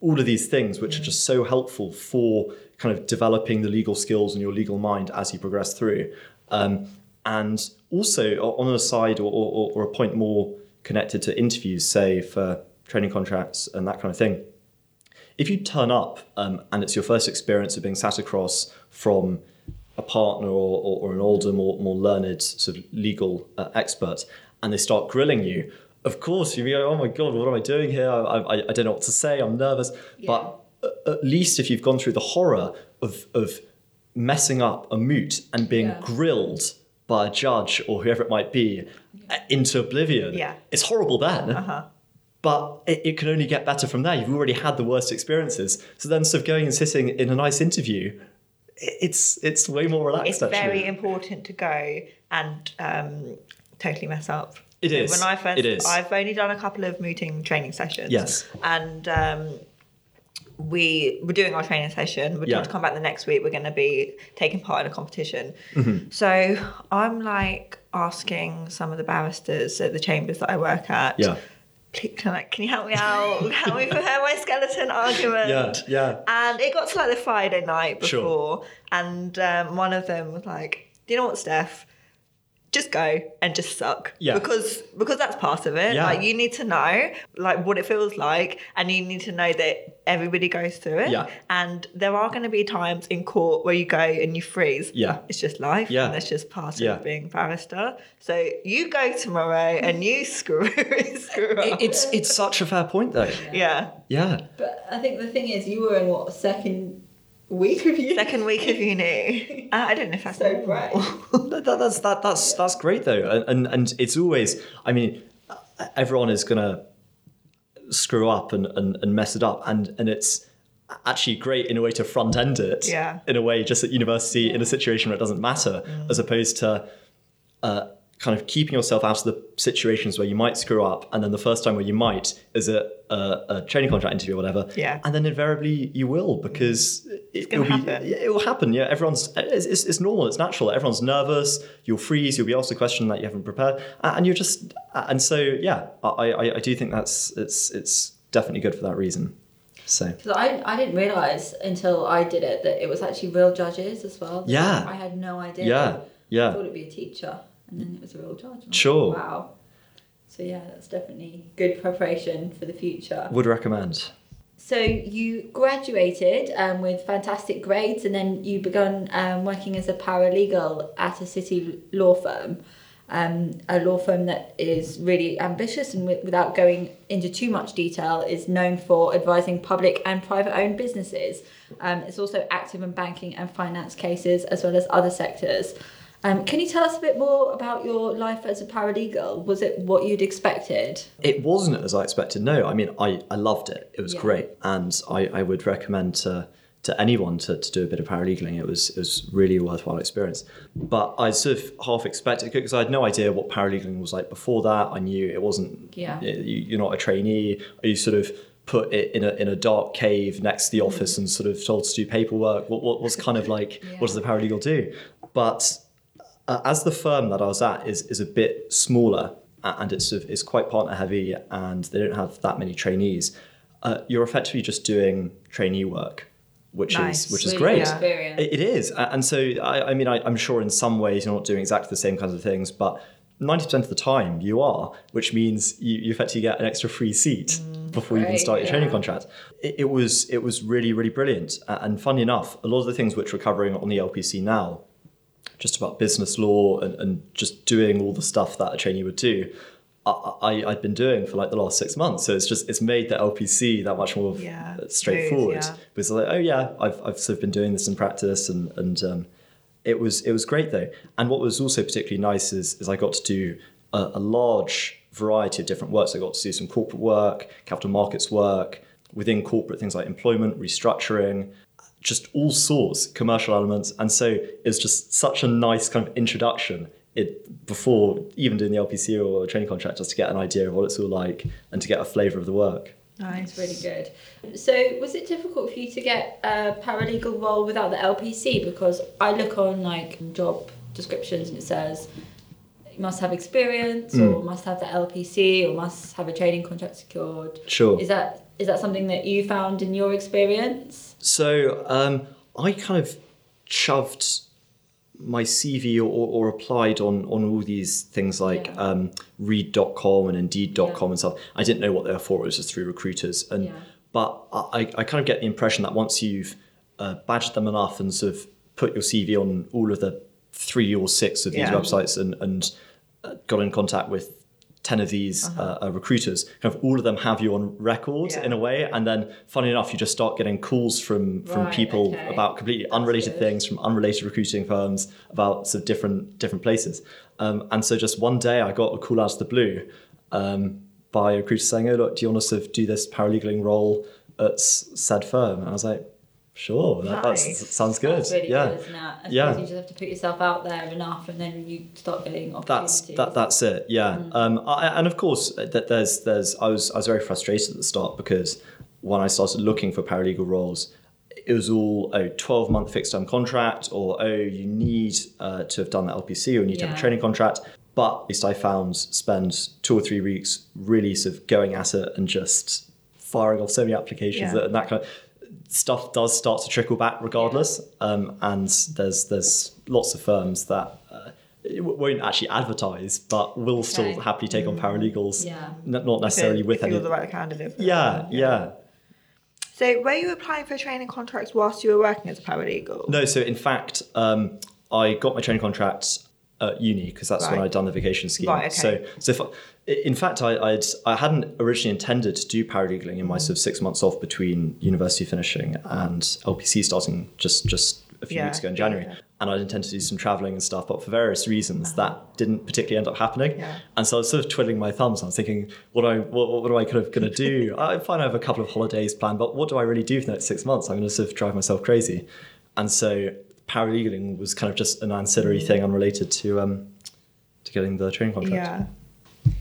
B: all of these things which are just so helpful for kind of developing the legal skills in your legal mind as you progress through. Um, and also on a side or, or, or a point more connected to interviews, say for training contracts and that kind of thing, if you turn up um, and it's your first experience of being sat across from a partner or, or, or an older, more, more learned sort of legal uh, expert, and they start grilling you, of course you go, oh my god, what am I doing here? I, I, I don't know what to say. I'm nervous. But at least if you've gone through the horror of, of messing up a moot and being
C: Yeah.
B: grilled by a judge or whoever it might be uh, into oblivion,
A: Yeah.
B: it's horrible then.
A: Uh-huh.
B: But it, it can only get better from there. You've already had the worst experiences. So then, sort of going and sitting in a nice interview, it's it's way more relaxed.
A: It's
B: actually.
A: very important to go and um, totally mess up.
B: It
A: So
B: is.
A: When I first,
B: It is.
A: I've only done a couple of mooting training sessions.
B: Yes.
A: And um, we were doing our training session. We're
B: Yeah.
A: going to come back the next week. We're going to be taking part in a competition.
B: Mm-hmm.
A: So I'm like asking some of the barristers at the chambers that I work at.
B: Yeah.
A: "Please, Can, I, can you help me out? help me prepare my skeleton argument.
B: Yeah, yeah.
A: And it got to like the Friday night before,
B: Sure.
A: and um, one of them was like, "Do you know what, Steph? Just go and just suck,
B: Yeah.
A: because because that's part of it.
B: Yeah.
A: Like you need to know like what it feels like, and you need to know that everybody goes through it.
B: Yeah.
A: And there are going to be times in court where you go and you freeze.
B: Yeah.
A: It's just life.
B: Yeah.
A: And that's just part
B: Yeah.
A: of being barrister. So you go tomorrow and you screw screw
B: It-
A: up.
B: it's it's such a fair point though.
A: yeah.
B: Yeah.
C: But I think the thing is, you were in what second week of uni?
A: Second week of uni. Uh, I don't know if that's
C: So
A: normal.
C: brave.
B: That, that- that's that, that's that's great though, and, and and it's always. I mean, everyone is gonna screw up and, and, and mess it up, and and it's actually great in a way to front end it.
A: Yeah.
B: In a way, just at university, in a situation where it doesn't matter, as opposed to. Uh, kind of keeping yourself out of the situations where you might screw up, and then the first time where you might is a, a, a training contract interview or whatever.
A: Yeah.
B: And then invariably you will because it,
A: gonna
B: will
A: happen.
B: Be, it will happen. Yeah, everyone's it's, it's, it's normal. It's natural. Everyone's nervous. You'll freeze. You'll be asked a question that you haven't prepared, and you're just and so yeah. I, I, I do think that's it's it's definitely good for that reason. So
C: Because I, I didn't realise until I did it that it was actually real judges as well.
B: Yeah.
C: I had no idea.
B: yeah, Yeah.
C: I thought it'd be a teacher, and then it was a real judge. And I was
B: Sure.
C: like, Wow. So yeah, that's definitely good preparation for the future.
B: would recommend.
C: So you graduated um, with fantastic grades, and then you began um, working as a paralegal at a city law firm, um, a law firm that is really ambitious and wi- without going into too much detail, is known for advising public and private-owned businesses. Um, it's also active in banking and finance cases as well as other sectors. Um, can you tell us a bit more about your life as a paralegal? Was it what you'd expected?
B: It wasn't as I expected. No, I mean, I, I loved it. It was
C: Yeah.
B: great, and I, I would recommend to to anyone to, to do a bit of paralegaling. It was it was really a worthwhile experience. But I sort of half expected because I had no idea what paralegaling was like before that. I knew it wasn't.
C: Yeah.
B: You, you're not a trainee. You sort of put it in a in a dark cave next to the office and sort of told to do paperwork. What what was kind of like?
C: Yeah.
B: What does the paralegal do? But uh, as the firm that I was at is is a bit smaller uh, and it's sort of, it's quite partner heavy and they don't have that many trainees, uh, you're effectively just doing trainee work, which
A: Nice.
B: is which is great.
C: experience.
B: It- it is, and so I, I mean I, I'm sure in some ways you're not doing exactly the same kinds of things, but. 90% of the time you are, which means you, you effectively get an extra free seat before you even start your training contract. It, it was it was really really brilliant, and funny enough, a lot of the things which we're covering on the LPC now just about business law and, and just doing all the stuff that a trainee would do. I, I, I'd been doing for like the last six months, so it's just it's made the LPC that much more
A: Yeah,
B: straightforward.
A: smooth, yeah.
B: Because like, oh yeah, I've, I've sort of been doing this in practice, and and um, it was it was great though. And what was also particularly nice is is I got to do a, a large variety of different work. So I got to do some corporate work, capital markets work within corporate things like employment, restructuring, just all sorts, commercial elements. And so it's just such a nice kind of introduction it before even doing the LPC or a training contract, just to get an idea of what it's all like and to get a flavour of the work.
A: Nice.
C: Really good. So, was it difficult for you to get a paralegal role without the LPC? Because I look on like job descriptions and it says you must have experience, hmm. or must have the LPC, or must have a training contract secured.
B: Sure.
C: Is that is that something that you found in your experience?
B: So um, I kind of shoved my CV or, or applied on, on all these things like
C: Yeah.
B: um, reed.com and indeed.com
C: Yeah.
B: and stuff. I didn't know what they were for, it was just through recruiters. And
C: Yeah.
B: But I, I kind of get the impression that once you've uh, badged them enough and sort of put your CV on all of the three or six of these websites and, and uh, got in contact with 10 of these uh, uh, recruiters, kind of all of them have you on record
A: Yeah.
B: in a way. And then, funny enough, you just start getting calls from, from
C: Right,
B: people
C: okay.
B: about completely unrelated
C: good.
B: things, from unrelated recruiting firms, about sort of different, different places. Um, and so just one day I got a call out of the blue um, by a recruiter saying, oh, look, do you want us to do this paralegaling role at said firm? And I was like, sure, that that's,
A: Nice.
B: sounds good.
C: That's really
B: yeah.
C: good, isn't it? I
B: Yeah.
C: you just have to put yourself out there enough, and then you start getting
B: that's
C: opportunities.
B: that that's it yeah
C: Mm.
B: um I, and of course that there's there's i was i was very frustrated at the start because when i started looking for paralegal roles it was all oh 12 month fixed term contract or oh you need uh, to have done the lpc or you need to have a training contract but at least i found spend two or three weeks really sort of going at it and just firing off so many applications
A: Yeah.
B: that, and that kind of stuff does start to trickle back regardless um, and there's there's lots of firms that uh, it w- won't actually advertise but will still
C: Okay.
B: happily take on paralegals
C: Yeah.
B: n- not necessarily
A: if,
B: with
A: if
B: any
A: you're the right candidate. for that
B: yeah yeah
A: So were you applying for training contracts whilst you were working as a paralegal?
B: no so in fact um, i got my training contract at uni because that's when i'd done the vacation scheme
A: Right, okay.
B: so so I, in fact I, I'd i hadn't originally intended to do paralegaling in my sort of six months off between university finishing and lpc starting just just a few
A: Yeah,
B: weeks ago in january
A: yeah. Uh-huh.
B: and i'd intended to do some traveling and stuff but for various reasons that didn't particularly end up happening
A: Yeah.
B: and so I was sort of twiddling my thumbs. I was thinking, what do I, what, what am I kind of going to do? I find I have a couple of holidays planned, but what do I really do for the next six months? I'm going to sort of drive myself crazy. And so paralegaling was kind of just an ancillary
A: Mm.
B: thing unrelated to um, to getting the training contract.
A: Yeah.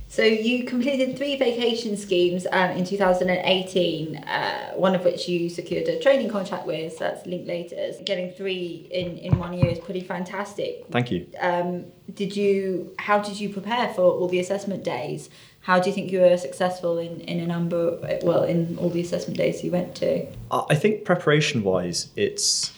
C: So you completed three vacation schemes um, in 2018, uh, one of which you secured a training contract with. So that's Linklaters. Getting three in, in one year is pretty fantastic.
B: Thank you.
C: Um, did you? How did you prepare for all the assessment days? How do you think you were successful in, in a number? Well, in all the assessment days you went to.
B: I think preparation wise, it's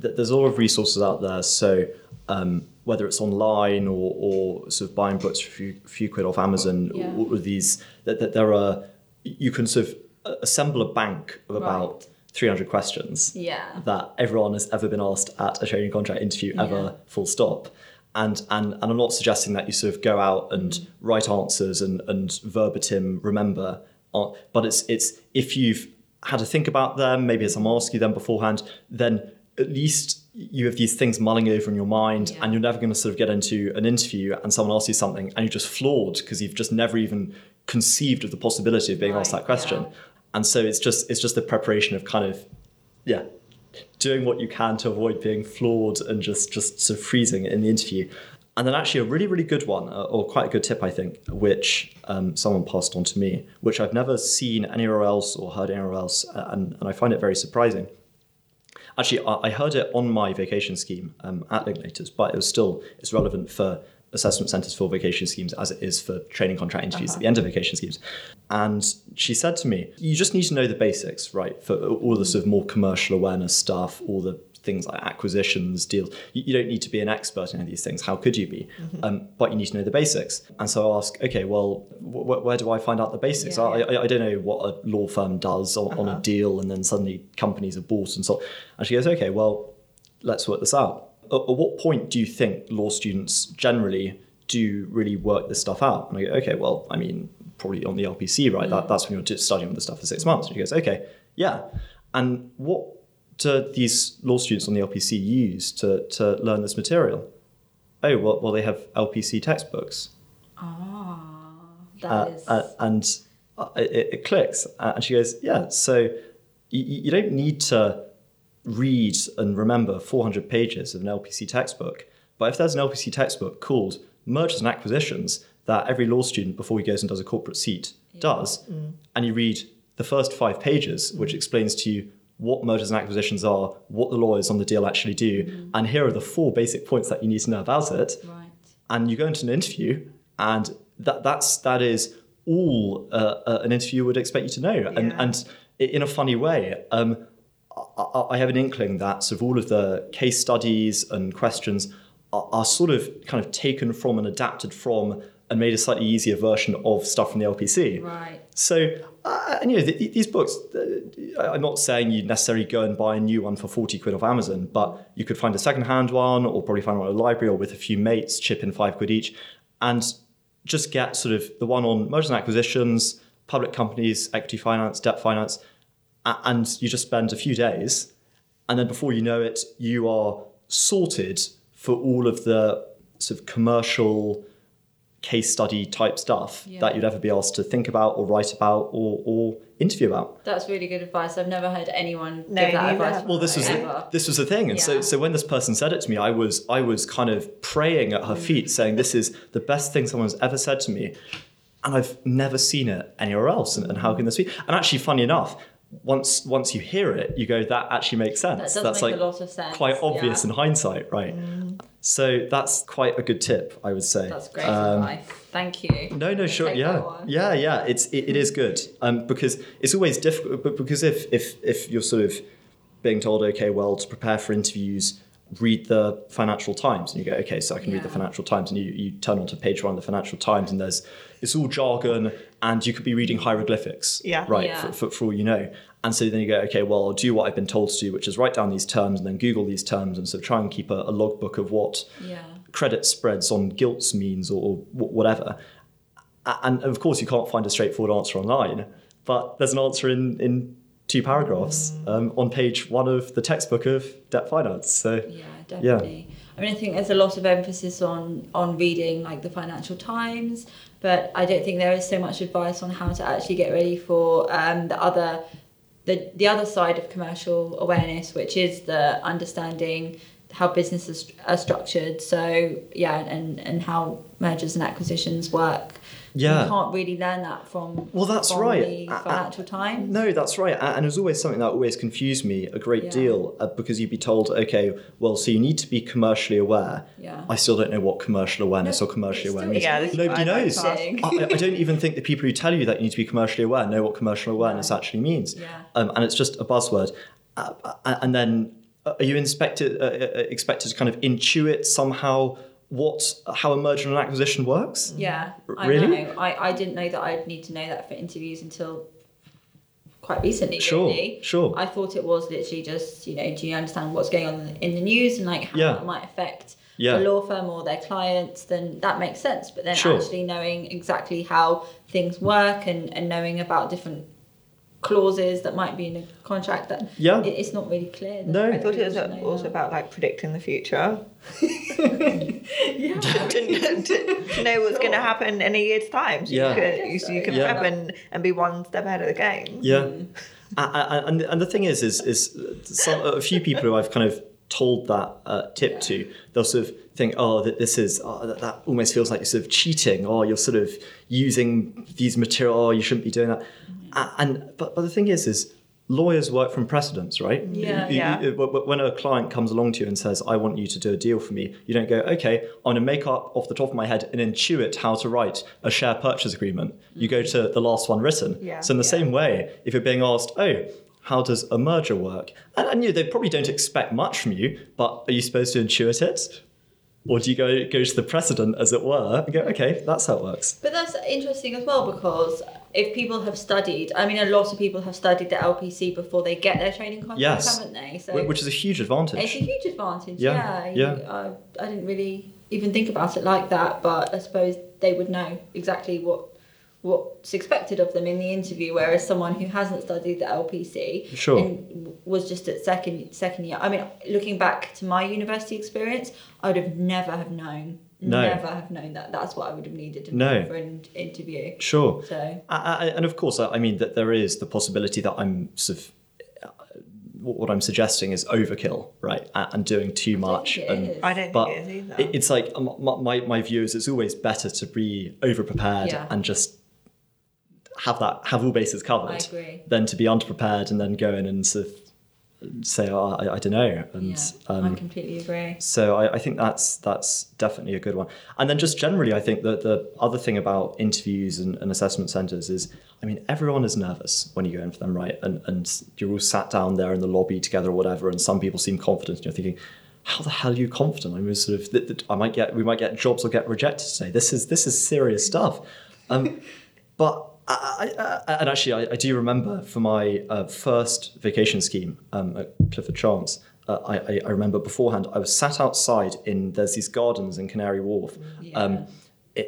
B: there's a lot of resources out there. So um, whether it's online or, or sort of buying books for a few, few quid off Amazon,
C: Yeah.
B: all of these that, that there are you can sort of uh, assemble a bank of about
C: Right.
B: 300 questions
C: Yeah.
B: that everyone has ever been asked at a training contract interview ever
C: Yeah.
B: full stop and and and I'm not suggesting that you sort of go out and
C: Mm.
B: write answers and and verbatim remember uh, but it's it's if you've had to think about them maybe as I'm asking them beforehand then at least you have these things mulling over in your mind
C: Yeah.
B: and you're never going to sort of get into an interview and someone asks you something and you're just floored because you've just never even conceived of the possibility of being asked that question
C: yeah.
B: and so it's just it's just the preparation of kind of yeah doing what you can to avoid being flawed and just just sort of freezing in the interview and then actually a really really good one uh, or quite a good tip i think which um, someone passed on to me which i've never seen anywhere else or heard anywhere else and, and i find it very surprising actually i, I heard it on my vacation scheme um, at Linklaters, but it was still it's relevant for assessment centres for vacation schemes as it is for training contract interviews at the end of vacation schemes. And she said to me you just need to know the basics right for all the sort of more commercial awareness stuff all the things like acquisitions deals. You, you don't need to be an expert in any of these things. How could you be? Mm-hmm. Um, but you need to know the basics. And so i ask okay well wh- where do i find out the basics?
C: Yeah,
B: I,
C: yeah.
B: I, I don't know what a law firm does on, on a uh-huh. deal and then suddenly companies are bought and so and she goes okay well let's work this out. At, at what point do you think law students generally do really work this stuff out? And i go okay well i mean probably on the lpc right? That, mm. that's when you're studying the stuff for six months. And she goes okay yeah. And what do these law students on the lpc use to, to learn this material oh well, well they have lpc textbooks
C: Ah, that
B: uh,
C: is.
B: uh, and uh, it, it clicks. Uh, and she goes, "Yeah, so you, you don't need to read and remember 400 pages of an LPC textbook, but if there's an LPC textbook called Mergers and Acquisitions that every law student before he goes and does a corporate seat does, and you read the first five pages, which explains to you." What mergers and acquisitions are, what the lawyers on the deal actually do, and here are the four basic points that you need to know about it
C: right.
B: and you go into an interview and that that's that is all uh, uh, an interview would expect you to know and
A: Yeah.
B: and i- in a funny way um, I, I have an inkling that sort of all of the case studies and questions are, are sort of kind of taken from and adapted from and made a slightly easier version of stuff from the LPC.
C: Right.
B: So, uh, and, you know, th- th- these books, uh, I'm not saying you necessarily go and buy a new one for 40 quid off Amazon, but you could find a second-hand one or probably find one at a library or with a few mates, chip in five quid each. And just get sort of the one on mergers and acquisitions, public companies, equity finance, debt finance, and you just spend a few days, and then before you know it, you are sorted for all of the sort of commercial case study type stuff
C: Yeah.
B: that you'd ever be asked to think about or write about or, or interview about.
C: That's really good advice. I've never heard anyone
A: No,
C: give that advice.
A: have
B: Well, this was
C: ever.
B: this was the thing, and
C: Yeah.
B: so so when this person said it to me, I was I was kind of praying at her mm. feet, saying, "This is the best thing someone's ever said to me," and I've never seen it anywhere else. And, and how mm. can this be? And actually, funny enough, once once you hear it, you go, "That actually makes sense."
C: That
B: that's
C: make
B: like
C: a lot of sense,
B: quite obvious
C: yeah.
B: in hindsight, right? So that's quite a good tip, I would say.
C: That's great
B: Um,
C: advice. Thank you.
B: no, no, sure, yeah, yeah, yeah. It's it, it is good um, because it's always difficult. But because if if if you're sort of being told, okay, well, to prepare for interviews, read the Financial Times, and you go, okay, so I can read the Financial Times, and you you turn onto page one of the Financial Times, and there's it's all jargon, and you could be reading hieroglyphics,
A: Yeah.
B: right,
C: Yeah.
B: For, for, for all you know. And so then you go, okay, well, I'll do what I've been told to do, which is write down these terms and then Google these terms, and so try and keep a, a logbook of what
C: Yeah.
B: credit spreads on gilts means or, or whatever. And of course, you can't find a straightforward answer online, but there's an answer in, in two paragraphs um, on page one of the textbook of debt finance. So,
C: Yeah, definitely. I mean, I think there's a lot of emphasis on on reading like the Financial Times, but I don't think there is so much advice on how to actually get ready for um, the other the the other side of commercial awareness, which is the understanding how businesses are structured. So yeah, and and how mergers and acquisitions work.
B: Yeah.
C: you can't really learn that from
B: Well, that's
C: from
B: right.
C: The
B: I- I-
C: Financial Times.
B: no, that's right. And it was always something that always confused me a great
C: Yeah.
B: deal uh, because you'd be told, okay, well, so you need to be commercially aware.
C: Yeah.
B: I still don't know what commercial awareness
C: No,
B: or commercially
C: it's
B: aware means.
A: Yeah,
B: Nobody knows. I, I don't even think the people who tell you that you need to be commercially aware know what commercial awareness
C: No.
B: actually means.
C: Yeah.
B: Um, and it's just a buzzword. Uh, uh, and then uh, are you inspected, uh, uh, expected to kind of intuit somehow what how a merger and acquisition works?
C: Yeah, I
B: Really?
C: know. I, I didn't know that I'd need to know that for interviews until quite recently.
B: Sure,
C: really.
B: sure.
C: I thought it was literally just you know, do you understand what's going on in the news and like how
B: Yeah.
C: it might affect
B: Yeah.
C: the law firm or their clients? Then that makes sense. But then
B: Sure.
C: actually knowing exactly how things work and and knowing about different clauses that might be in a contract that
B: Yeah.
C: it, it's not really clear.
B: No.
A: I thought it was
C: everyone
A: also about like predicting the future.
C: yeah.
A: to, to, to know what's going to happen in a year's time. So
B: Yeah.
A: you can, you, so you can
B: Yeah.
A: prep and, and be one step ahead of the game.
B: Yeah, A- a- and and the thing is, is is some, a few people who I've kind of told that uh, tip to, they'll sort of think, oh, that this is oh, that, that almost feels like you're sort of cheating, or you're sort of using these material. Oh, you shouldn't be doing that. A- And but but the thing is, is lawyers work from precedents, right?
C: Yeah.
B: You-
A: Yeah.
B: you- when a client comes along to you and says, I want you to do a deal for me, you don't go, okay, I'm going to make up off the top of my head and intuit how to write a share purchase agreement. You go to the last one written.
A: Yeah.
B: So in the
A: Yeah.
B: same way, if you're being asked, oh, how does a merger work? And, and you they probably don't expect much from you, but are you supposed to intuit it? Or do you go, go to the precedent, as it were, and go, okay, that's how it works?
C: But that's interesting as well because if people have studied, I mean, a lot of people have studied the LPC before they get their training contract,
B: Yes.
C: haven't they? So
B: Which is a huge advantage.
C: it's a huge advantage.
B: Yeah,
C: Yeah,
B: yeah.
C: I, I didn't really even think about it like that, but I suppose they would know exactly what what's expected of them in the interview. Whereas someone who hasn't studied the LPC
B: Sure.
C: and was just at second second year. I mean, looking back to my university experience, I would have never have known.
B: No.
C: Never have known that. That's what I would have needed to know for an interview.
B: Sure.
C: So
B: I, I, and of course, I I mean that there is the possibility that I'm sort of uh, what I'm suggesting is overkill, right, and doing too much.
C: think
B: and,
C: is.
A: I don't
B: but
A: think it is either.
B: it- it's like um, my, my, my view is it's always better to be over prepared
C: Yeah.
B: and just have that have all bases covered
C: I agree.
B: than to be underprepared and then go in and sort of say oh, I, I don't know and
C: yeah,
B: um,
C: I completely agree.
B: so I, I think that's that's definitely a good one. And then just generally, I think that the other thing about interviews and, and assessment centres is, I mean, everyone is nervous when you go in for them, right? And and you're all sat down there in the lobby together or whatever, and some people seem confident, and you're thinking, how the hell are you confident? I mean, sort of, th- th- I might get, we might get jobs or get rejected today. This is this is serious stuff. Um, but I, I, I, and actually, I, do remember for my uh, first vacation scheme um, at Clifford Chance, uh, I, I, I remember beforehand I was sat outside in there's these gardens in Canary Wharf, um,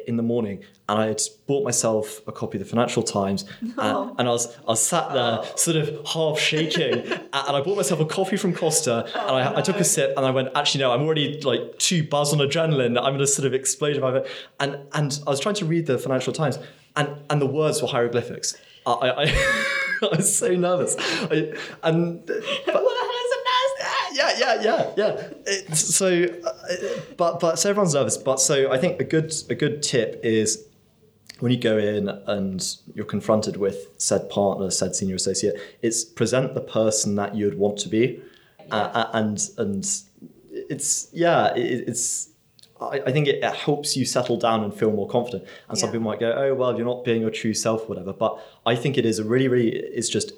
B: in the morning and I had bought myself a copy of the Financial Times and, and I was I was sat there sort of half shaking and I bought myself a coffee from Costa and I, I took a sip and I went actually no I'm already like too buzzed on adrenaline I'm gonna sort of explode if I and and I was trying to read the Financial Times and and the words were hieroglyphics I I, I was so nervous I, and but, yeah, yeah, yeah, yeah. It's, so, uh, but but so everyone's nervous. But so I think a good a good tip is when you go in and you're confronted with said partner, said senior associate, it's present the person that you'd want to be, uh, and and it's yeah, it, it's. I I think it, it helps you settle down and feel more confident. And some people might go, "Oh, well, you're not being your true self, whatever." But I think it is a really, really. It's just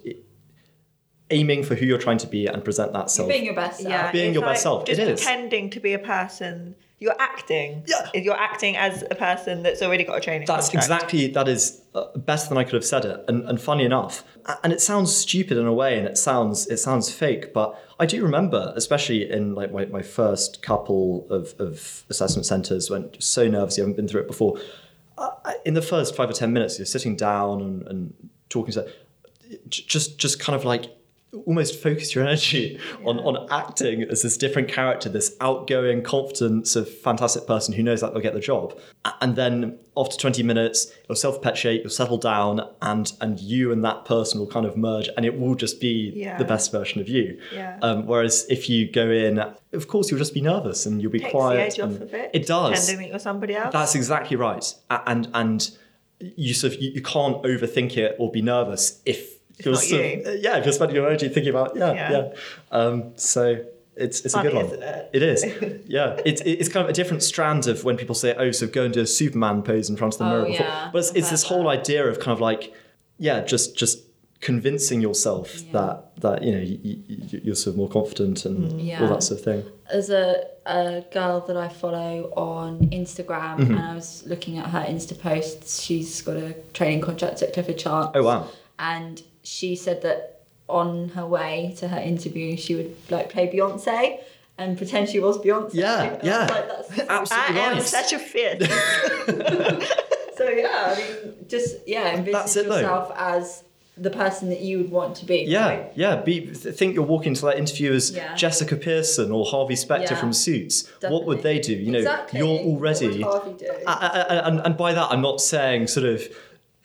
B: aiming for who you're trying to be and present that self.
C: Being your best self.
A: Yeah,
B: Being
A: it's
B: your best self,
A: Just
B: it is.
A: pretending to be a person. You're acting.
B: Yeah.
A: You're acting as a person that's already got a training.
B: That's
A: contract.
B: exactly that is uh, better than I could have said it, and, and funny enough, and it sounds stupid in a way, and it sounds it sounds fake, but I do remember, especially in like my, my first couple of, of assessment centres, when so nervous, you haven't been through it before. In the first five or ten minutes, you're sitting down and, and talking to, just just kind of like almost focus your energy on, on acting as this different character, this outgoing, confident, sort of fantastic person who knows that they'll get the job. And then after 20 minutes, you'll self-perpetuate, you'll settle down, and and you and that person will kind of merge, and it will just be
A: Yeah.
B: the best version of you.
A: Yeah.
B: Um, whereas if you go in, of course, you'll just be nervous and you'll be
A: Takes
B: quiet.
A: the edge off
B: and-
A: of it.
B: It does.
A: Pretending that you're somebody else.
B: That's exactly right. And and you sort of you, you can't overthink it or be nervous if you're
A: not you.
B: of, yeah, if you're spending your energy thinking about yeah,
A: Yeah.
B: yeah. Um, so it's it's
A: Funny,
B: a good one.
A: it?
B: It is. Yeah. It's it's kind of a different strand of when people say, oh, so go and do a Superman pose in front of the
C: Oh,
B: mirror before.
C: yeah.
B: But it's, it's this whole idea of kind of like, yeah, just just convincing yourself
C: Yeah.
B: that that you know you, you're sort of more confident and all that sort of thing.
C: There's a, a girl that I follow on Instagram,
B: Mm-hmm.
C: and I was looking at her Insta posts. She's got a training contract at Clifford Chance.
B: Oh wow.
C: And she said that on her way to her interview, she would like play Beyonce and pretend she was Beyonce.
B: Yeah,
C: And I was
B: yeah.
C: like, that's
B: Absolutely
A: I am such a fit.
C: So yeah, I mean, just yeah, envisage
B: it, though.
C: yourself as the person that you would want to be.
B: Yeah,
C: right?
B: yeah. Be, think you're walking to that interview as
C: Yeah.
B: Jessica Pearson or Harvey Specter
C: Yeah.
B: from Suits. What would they do? You know,
C: Exactly.
B: you're
C: What would
B: already.
C: Harvey do?
B: I- I- I- and, and by that, I'm not saying sort of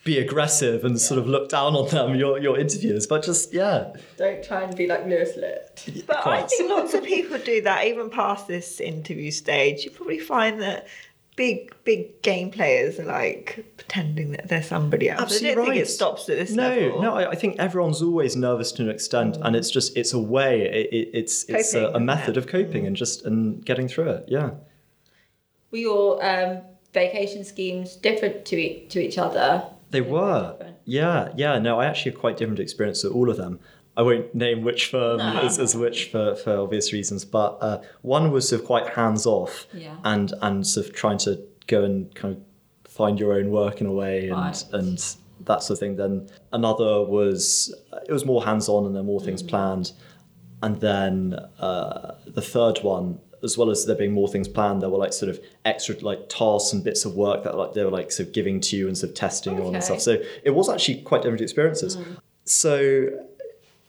B: be aggressive and sort of look down on them, your your interviewers, but just yeah,
C: Don't try and be like Louis Litt.
A: But I think lots of people do that, even past this interview stage. You probably find that big, big game players are like pretending that they're somebody else. I
B: Absolutely
A: don't think it stops at this
B: no,
A: level.
B: no. I, I think everyone's always nervous to an extent, and it's just it's a way. It, it, it's it's a, a method
A: yeah.
B: of coping and just and getting through it. Yeah.
C: Were your um, vacation schemes different to e- to each other?
B: They were. Yeah, yeah. No, I actually had quite different experience with all of them. I won't name which firm
C: No.
B: as, as which for, for obvious reasons, but uh, one was sort of quite hands off
C: Yeah.
B: and and sort of trying to go and kind of find your own work in a way and
C: Right.
B: and that sort of thing. Then another was it was more hands on and there were more
C: Mm-hmm.
B: things planned, and then uh, the third one. As well as there being more things planned, there were like sort of extra like tasks and bits of work that like they were like sort of giving to you and sort of testing on and stuff. So it was actually quite different experiences. So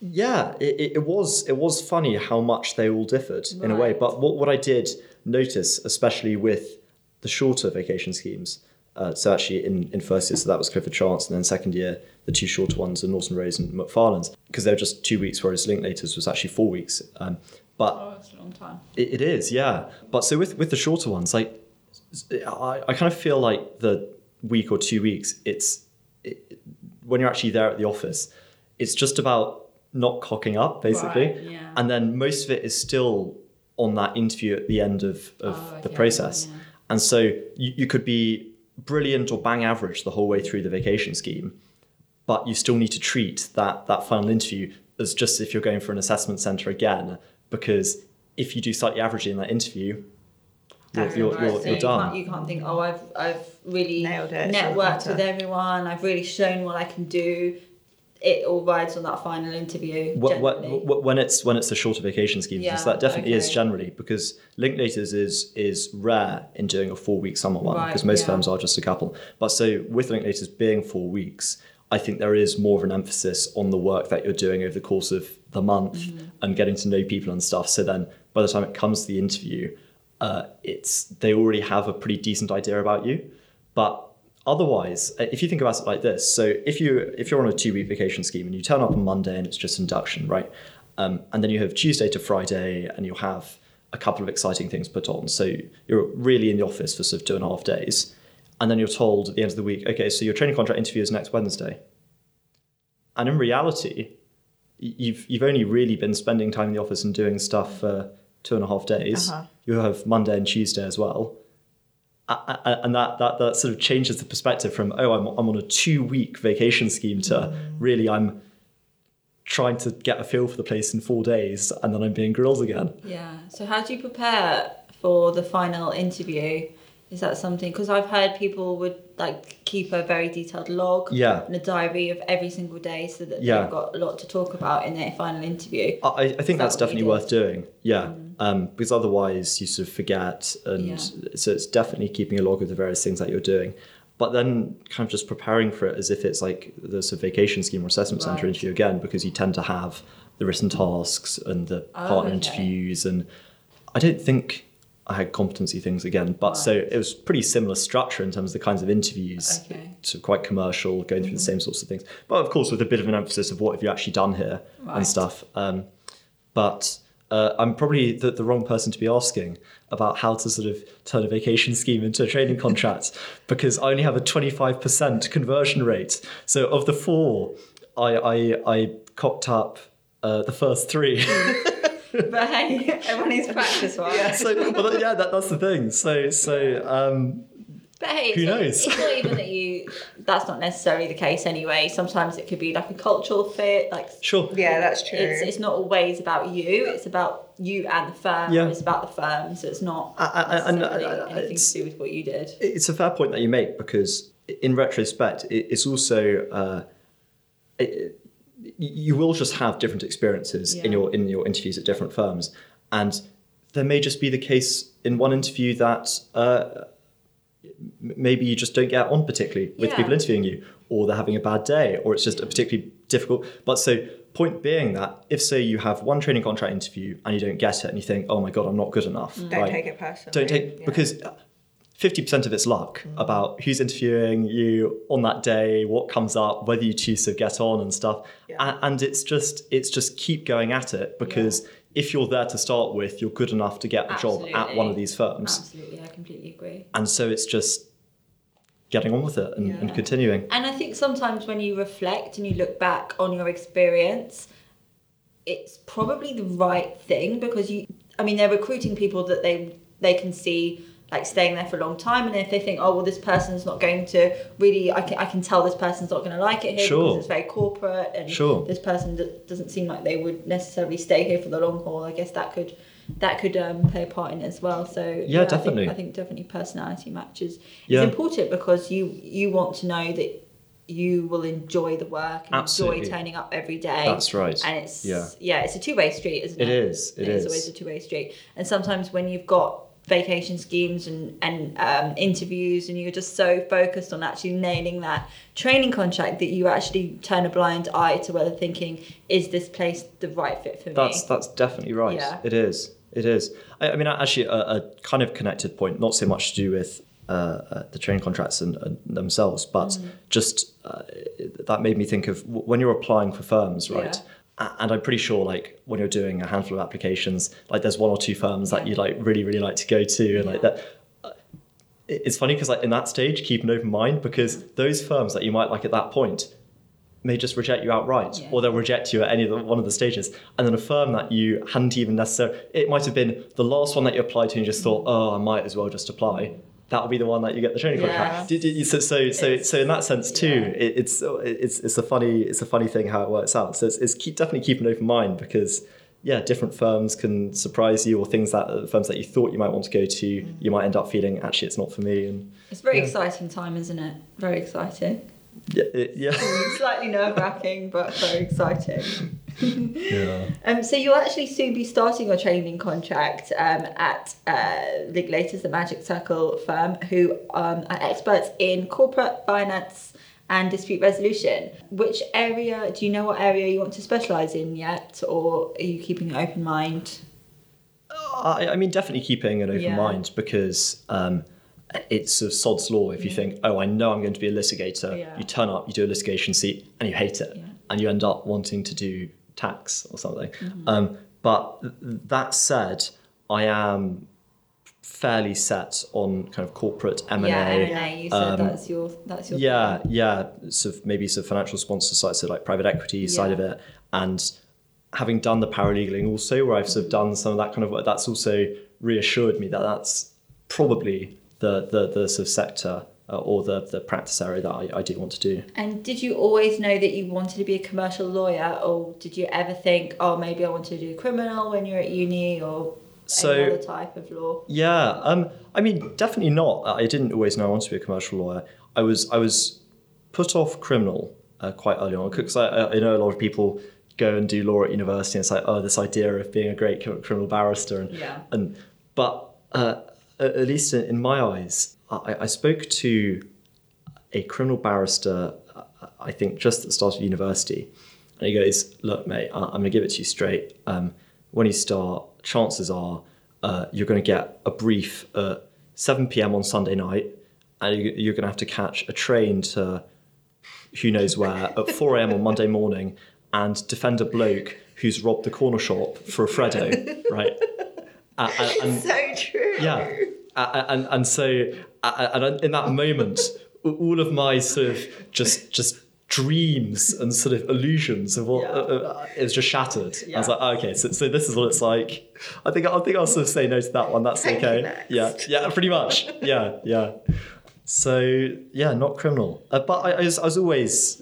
B: yeah, it, it- was it was funny how much they all differed in a way. But what, what I did notice, especially with the shorter vacation schemes, uh, so actually in, in first year, so that was Clifford Chance, and then second year, the two shorter ones are Norton Rose and Macfarlanes, because they were just two weeks, whereas Linklaters was actually four weeks. Um, but
C: Oh, that's a long time.
B: it, it is, yeah. But so with with the shorter ones, like I, I kind of feel like the week or two weeks, it's it, when you're actually there at the office, it's just about not cocking up basically,
C: Right, yeah.
B: and then most of it is still on that interview at the end of, of
C: Oh,
B: the
C: okay,
B: process,
C: yeah.
B: and so you, you could be brilliant or bang average the whole way through the vacation scheme, but you still need to treat that that final interview as just if you're going for an assessment center again, because if you do slightly averagely in that interview, you're, you're, you're,
C: So
B: you're
C: you
B: done.
C: Can't, you can't think, oh, I've I've really
A: Nailed it, it
C: networked with everyone. I've really shown what I can do. it all rides on that final interview.
B: Wh- wh-
C: generally.
B: wh- when it's when it's the shorter vacation schemes,
C: Yeah,
B: so that definitely is generally because Linklaters is is rare in doing a four week summer one
C: Right,
B: because most
C: yeah.
B: firms are just a couple. But so with Linklaters being four weeks, I think there is more of an emphasis on the work that you're doing over the course of the month
C: Mm-hmm.
B: and getting to know people and stuff. So then by the time it comes to the interview, uh, it's they already have a pretty decent idea about you. But otherwise, uh, if you think about it like this, so if you if you're on a two week vacation scheme and you turn up on Monday and it's just induction, right? Um, and then you have Tuesday to Friday and you'll have a couple of exciting things put on. So you're really in the office for sort of two and a half days. And then you're told at the end of the week, okay, so your training contract interview is next Wednesday. And in reality, you've you've only really been spending time in the office and doing stuff for two and a half days.
A: Uh-huh.
B: You have Monday and Tuesday as well. And that, that that sort of changes the perspective from oh I'm I'm on a two week vacation scheme to
A: Mm.
B: really I'm trying to get a feel for the place in four days and then I'm being grilled again.
C: Yeah. So how do you prepare for the final interview? Is that something? Because I've heard people would like keep a very detailed log
B: Yeah.
C: and a diary of every single day, so that
B: Yeah.
C: they've got a lot to talk about in their final interview.
B: I, I think that's definitely worth doing. Yeah, um, because otherwise you sort of forget, and
C: Yeah.
B: so it's definitely keeping a log of the various things that you're doing. But then kind of just preparing for it as if it's like the sort of vacation scheme or assessment center
C: Right.
B: interview again, because you tend to have the written tasks and the
C: Oh,
B: partner
C: okay.
B: interviews, and I don't think I had competency things again. But so it was pretty similar structure in terms of the kinds of interviews.
C: Okay. Mm-hmm.
B: So quite commercial, going through the same sorts of things. But of course, with a bit of an emphasis of what have you actually done here
C: Right.
B: and stuff. Um, but uh, I'm probably the, the wrong person to be asking about how to sort of turn a vacation scheme into a training contract because I only have a 25% conversion rate. So of the four, I I, I cocked up uh, the first three.
C: but hey, everyone needs practice, right?
B: so well, that- yeah, that, that's the thing. So so um,
C: But hey,
B: Who
C: it's not-
B: knows?
C: It's not even that you. That's not necessarily the case anyway. Sometimes it could be like a cultural fit, like
B: sure.
A: Yeah, that's true.
C: It's, it's not always about you. It's about you and the firm.
B: Yeah.
C: It's about the firm. So it's not
B: I- I- I-
C: necessarily
B: I- I-
C: anything
B: it's-
C: to do with what you did.
B: It's a fair point that you make because, in retrospect, it, it's also uh, it, you will just have different experiences in your in your interviews at different firms, and there may just be the case in one interview that uh, maybe you just don't get on particularly with
C: Yeah.
B: people interviewing you, or they're having a bad day, or it's just a particularly difficult. But so. Point being that if say you have one training contract interview and you don't get it and you think oh my god I'm not good enough
A: Don't
B: right?
A: take it personally.
B: don't take
A: Yeah.
B: because fifty percent of it's luck mm. about who's interviewing you on that day, what comes up, whether you choose to get on and stuff.
A: Yeah.
B: And, and it's just it's just keep going at it because if you're there to start with, you're good enough to get a job at one of these firms.
C: Absolutely, I completely agree.
B: And so it's just getting on with it and, and continuing.
C: And I think sometimes when you reflect and you look back on your experience, it's probably the right thing because you. I mean, they're recruiting people that they they can see like staying there for a long time, and if they think, oh well, this person's not going to really, I can I can tell this person's not going to like it here
B: Sure.
C: because it's very corporate, and
B: Sure.
C: this person d- doesn't seem like they would necessarily stay here for the long haul. I guess that could that could um, play a part in it as well. So
B: Yeah,
C: I
B: definitely.
C: think, I think definitely personality matches
B: Yeah.
C: is important because you you want to know that you will enjoy the work and
B: Absolutely.
C: enjoy turning up every day.
B: That's right.
C: And it's
B: Yeah.
C: yeah, it's a two way street, isn't
B: It
C: it?
B: is, it
C: It is. always a two way street. And sometimes when you've got vacation schemes and and um, interviews and you're just so focused on actually nailing that training contract that you actually turn a blind eye to whether thinking is this place the right fit for
B: That's
C: me
B: that's definitely right.
C: Yeah.
B: It is. It is. I, I mean, actually, a, a kind of connected point, not so much to do with uh, uh, the training contracts and, and themselves, but
C: Mm.
B: just uh, that made me think of when you're applying for firms, right?
C: Yeah.
B: And I'm pretty sure, like when you're doing a handful of applications, like there's one or two firms that you like really, really like to go to, and like that. uh, It's funny because like in that stage, keep an open mind because those firms that you might like at that point may just reject you outright,
C: Yeah.
B: or they'll reject you at any of the, one of the stages. And then a firm that you hadn't even necessarily, it might have been the last one that you applied to and you just thought, oh, I might as well just apply. That'll be the one that you get the training
C: Yeah.
B: contract. So, so, so, so in that sense too,
C: yeah.
B: it's it's it's a funny it's a funny thing how it works out. So it's, it's keep, definitely keep an open mind because yeah, different firms can surprise you, or things that uh, firms that you thought you might want to go to, you might end up feeling actually it's not for me. And
C: it's a very
B: Yeah.
C: exciting time isn't it very exciting
B: Yeah, it- yeah.
C: Slightly nerve wracking, but very exciting.
B: Yeah.
C: Um, so you'll actually soon be starting your training contract um, at uh, Linklaters, the Magic Circle firm, who um, are experts in corporate finance and dispute resolution. Which area? Do you know what area you want to specialise in yet, or are you keeping an open mind?
B: I, I mean, definitely keeping an open
C: Yeah.
B: mind because um, it's sort of sod's law. If you think, oh, I know I'm going to be a litigator,
C: Yeah.
B: you turn up, you do a litigation seat, and you hate it,
C: Yeah.
B: and you end up wanting to do tax or something.
C: Mm-hmm.
B: Um, but th- that said, I am fairly set on kind of corporate M&A.
C: Yeah, M&A. You said
B: um,
C: that's your that's your
B: yeah, yeah. So maybe some financial sponsor side, so like private equity side of it, and having done the paralegaling also, where I've sort of done some of that kind of work, that's also reassured me that that's probably the the, the sort of sector or the the practice area that I, I do want to do.
C: And did you always know that you wanted to be a commercial lawyer, or did you ever think, oh, maybe I want to do criminal when you're at uni, or
B: So-
C: any other type of law?
B: Yeah, um, I mean, definitely not. I didn't always know I wanted to be a commercial lawyer. I was I was put off criminal uh, quite early on because I, I know a lot of people go and do law at university and it's like, oh, this idea of being a great criminal barrister and
C: Yeah.
B: and but uh, at least in, in my eyes, I, I spoke to a criminal barrister. uh, I think just at the start of university, and he goes, "Look, mate, I- I'm going to give it to you straight. Um, when you start, chances are uh, you're going to get a brief at 7 p.m. on Sunday night, and you- you're going to have to catch a train to who knows where at 4 a.m. on Monday morning and defend a bloke who's robbed the corner shop for a Freddo, right? Uh, and- and-
A: so true.
B: yeah, a- and and so and in that moment, all of my sort of just just dreams and sort of illusions of what
C: Yeah.
B: uh, uh, was just shattered. I was like, oh, okay, so, so this is what it's like. I think I think I'll sort of say no to that one. That's
A: Thank
B: okay. Yeah, yeah, pretty much. Yeah, yeah. So yeah, not criminal, uh, but I, I, was, I was always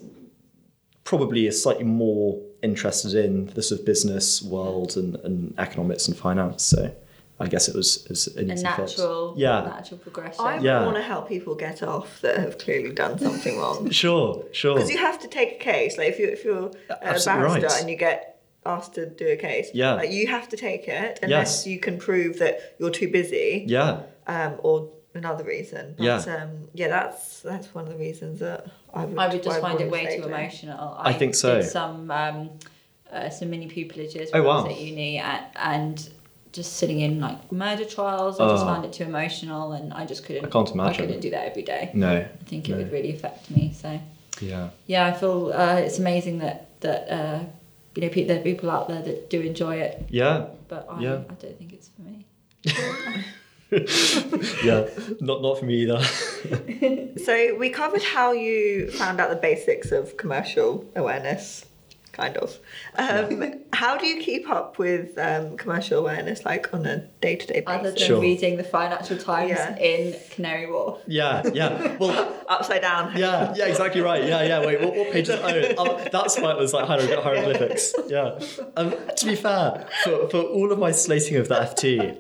B: probably a slightly more interested in the sort of business world and, and economics and finance. So I guess it was, it was an
C: A
B: easy fit.
C: natural,
B: Yeah.
C: natural progression.
A: I
B: Yeah.
A: want to help people get off that have clearly done something wrong.
B: Sure, sure.
A: Because you have to take a case. Like if you if you're a barrister
B: right.
A: and you get asked to do a case,
B: Yeah.
A: like you have to take it unless
B: Yes.
A: you can prove that you're too busy,
B: yeah,
A: um, or another reason. But,
B: Yeah.
A: um, yeah, that's that's one of the reasons that I would.
C: I would just
A: why
C: find it way too
A: doing.
C: emotional.
B: I think so.
C: Did some um, uh, some mini pupillages
B: Oh,
C: when I was
B: wow.
C: at uni, and, and just sitting in like murder trials. I just
B: Oh.
C: found it too emotional, and I just couldn't.
B: I can't imagine.
C: I couldn't do that every day.
B: no,
C: I think it
B: no.
C: would really affect me. So
B: yeah,
C: yeah, I feel uh, it's amazing that that uh, you know pe- there are people out there that do enjoy it,
B: yeah,
C: but I,
B: Yeah.
C: I don't think it's for me.
B: yeah. Not not for me either.
A: So we covered how you found out the basics of commercial awareness, kind of. Um, how do you keep up with um, commercial awareness, like on a day-to-day basis?
C: Other than
B: Sure.
C: reading the Financial Times
A: Yeah.
C: in Canary Wharf.
B: yeah, yeah. Well,
A: Upside down.
B: yeah, yeah, exactly right. Yeah, yeah. Wait, what, what page is? Oh, um, that's why it was like hieroglyph- hieroglyphics. Yeah. Um, to be fair, for, for all of my slating of the FT,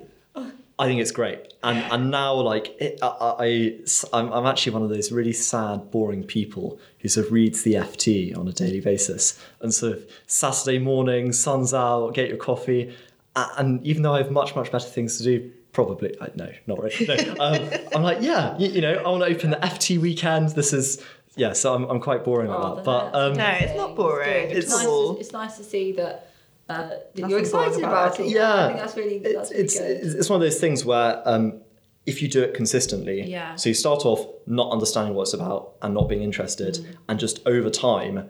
B: I think it's great. And and now like it, I, I I'm, I'm actually one of those really sad, boring people who sort of reads the FT on a daily basis. And sort of Saturday morning, sun's out, get your coffee, and even though I have much much better things to do. Probably, I, no, not really. No. Um, I'm like, yeah, you, you know, I want to open the FT weekend. This is, yeah, so I'm, I'm quite boring like
C: Oh,
B: that. But um,
A: No, it's not boring.
C: good.
A: It's
C: nice. To, it's nice to see that, uh, that you're excited about,
A: about
C: it.
A: it.
B: Yeah.
C: I think that's really that's
B: it's,
C: really
B: it's
C: good.
B: it's one of those things where um, if you do it consistently,
C: Yeah.
B: so you start off not understanding what it's about and not being interested,
C: Mm.
B: and just over time,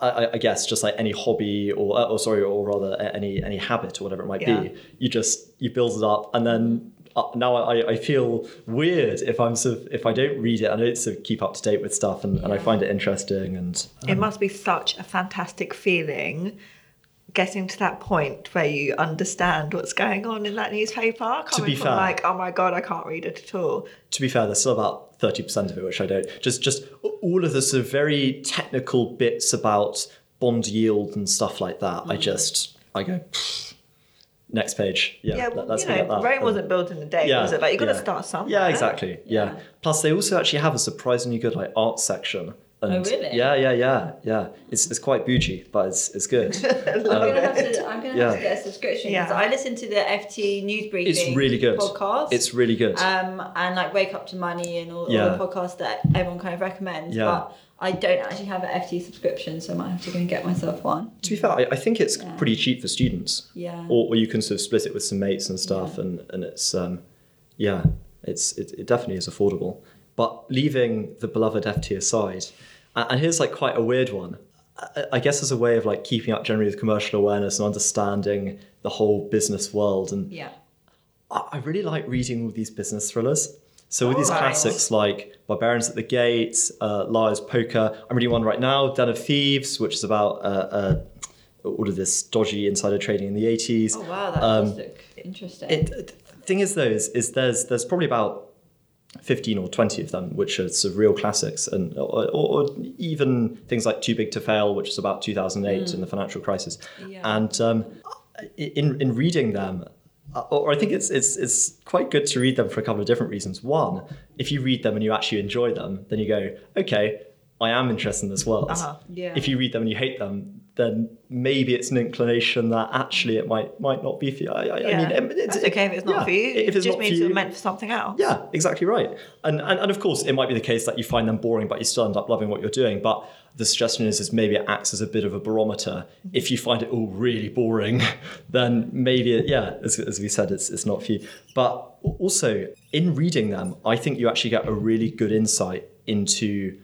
B: I, I- I guess just like any hobby or, uh, or sorry, or rather any any habit or whatever it might
A: Yeah.
B: be, you just you build it up, and then. Uh, now I, I feel weird if I'm sort of if I don't read it, and I don't sort of keep up to date with stuff, and, and I find it interesting. And
A: It must be such a fantastic feeling getting to that point where you understand what's going on in that newspaper. Coming
B: be fair-
A: like, oh my god, I can't read it at all.
B: to be fair, there's still about thirty percent of it which I don't. Just just all of the sort of very technical bits about bond yield and stuff like that. I mm. just I go "Pfft." next page. Yeah,
A: Yeah,
B: let-
A: well,
B: let's
A: you know,
B: that.
A: Rome wasn't built in a day, was it? Like, you've got to
B: yeah.
A: start somewhere.
B: Yeah, exactly. Yeah.
C: Yeah.
B: Plus, they also actually have a surprisingly good like art section And
C: Oh, really?
B: Yeah, yeah, yeah, yeah. It's it's quite bougie, but it's it's good.
C: I'm gonna have to. I'm gonna have to get a subscription because
A: Yeah.
C: I listen to the FT news briefing.
B: It's really good.
C: podcast.
B: It's really good.
C: um, and like Wake Up to Money and all, all
B: Yeah.
C: the podcasts that everyone kind of recommends.
B: Yeah.
C: But I don't actually have an FT subscription, so I might have to go and get myself one.
B: to be fair, I, I think it's
C: Yeah.
B: pretty cheap for students.
C: Yeah.
B: Or, or you can sort of split it with some mates and stuff, and and it's um, yeah, it's it, it definitely is affordable. But leaving the beloved FT aside, and here's like quite a weird one. I- guess as a way of like keeping up generally with commercial awareness and understanding the whole business world, and
C: Yeah.
B: I really like reading all these business thrillers. So all these classics like Barbarians at the Gates, uh, Liar's Poker. I'm reading one right now, Den of Thieves, which is about uh, uh, all of this dodgy insider trading in the 80s.
C: Oh wow, that
B: Um,
C: does look interesting.
B: It, the thing is, though, is, is there's there's probably about 15 or 20 of them, which are sort of real classics, and or, or, or even things like Too Big to Fail, which is about 2008 and the financial crisis.
C: Yeah.
B: And um, in in reading them, uh, or I think it's it's it's quite good to read them for a couple of different reasons. One, if you read them and you actually enjoy them, then you go, okay, I am interested in this world.
A: Uh-huh.
C: Yeah.
B: If you read them and you hate them, then maybe it's an inclination that actually it might might not be for you. I,
A: Yeah.
B: I mean, it- it's
A: That's okay if it's not
B: yeah,
A: for you.
B: If
A: it
B: it's
A: just
B: not
A: means
B: you,
A: meant for something else.
B: yeah, exactly right. And, and and of course, it might be the case that you find them boring, but you still end up loving what you're doing. But the suggestion is, is maybe it acts as a bit of a barometer. If you find it all really boring, then maybe it, yeah, as, as we said, it's it's not for you. But also in reading them, I think you actually get a really good insight into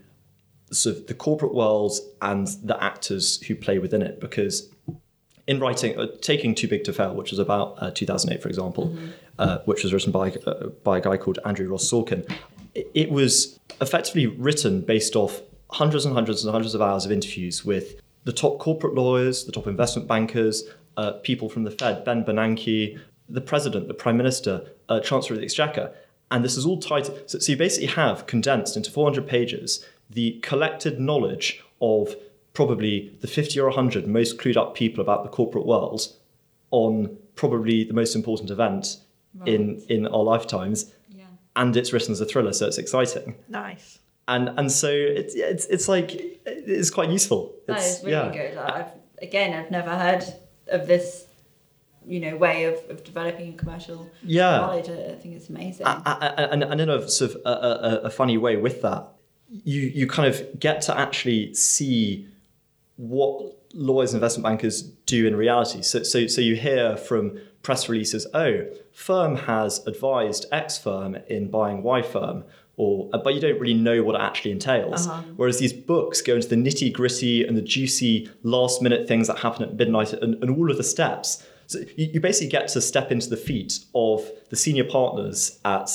B: sort of the corporate world and the actors who play within it because in writing, uh, taking Too Big to Fail, which was about uh, 2008, for example, uh, which was written by uh, by a guy called Andrew Ross Sorkin, it, it was effectively written based off hundreds and hundreds and hundreds of hours of interviews with the top corporate lawyers, the top investment bankers, uh, people from the Fed, Ben Bernanke, the president, the prime minister, uh, chancellor of the exchequer, and this is all tied. So, so you basically have condensed into 400 pages the collected knowledge of probably the 50 or 100 most clued up people about the corporate world on probably the most important event in in our lifetimes
C: yeah.
B: and it's written as a thriller so it's exciting
A: Nice.
B: and and so it's it's it's like it's quite useful
C: That
B: it's,
C: is really good. I've, again, I've never heard of this, you know, way of, of developing commercial
B: Yeah.
C: knowledge. I, I think it's amazing.
B: A- a- and, and in a sort of a, a, a funny way with that, you you kind of get to actually see what lawyers and investment bankers do in reality. So so so you hear from press releases, oh, firm has advised X firm in buying Y firm. Or, uh, but you don't really know what it actually entails. Whereas these books go into the nitty gritty and the juicy last minute things that happen at midnight and, and all of the steps. So you, you basically get to step into the feet of the senior partners at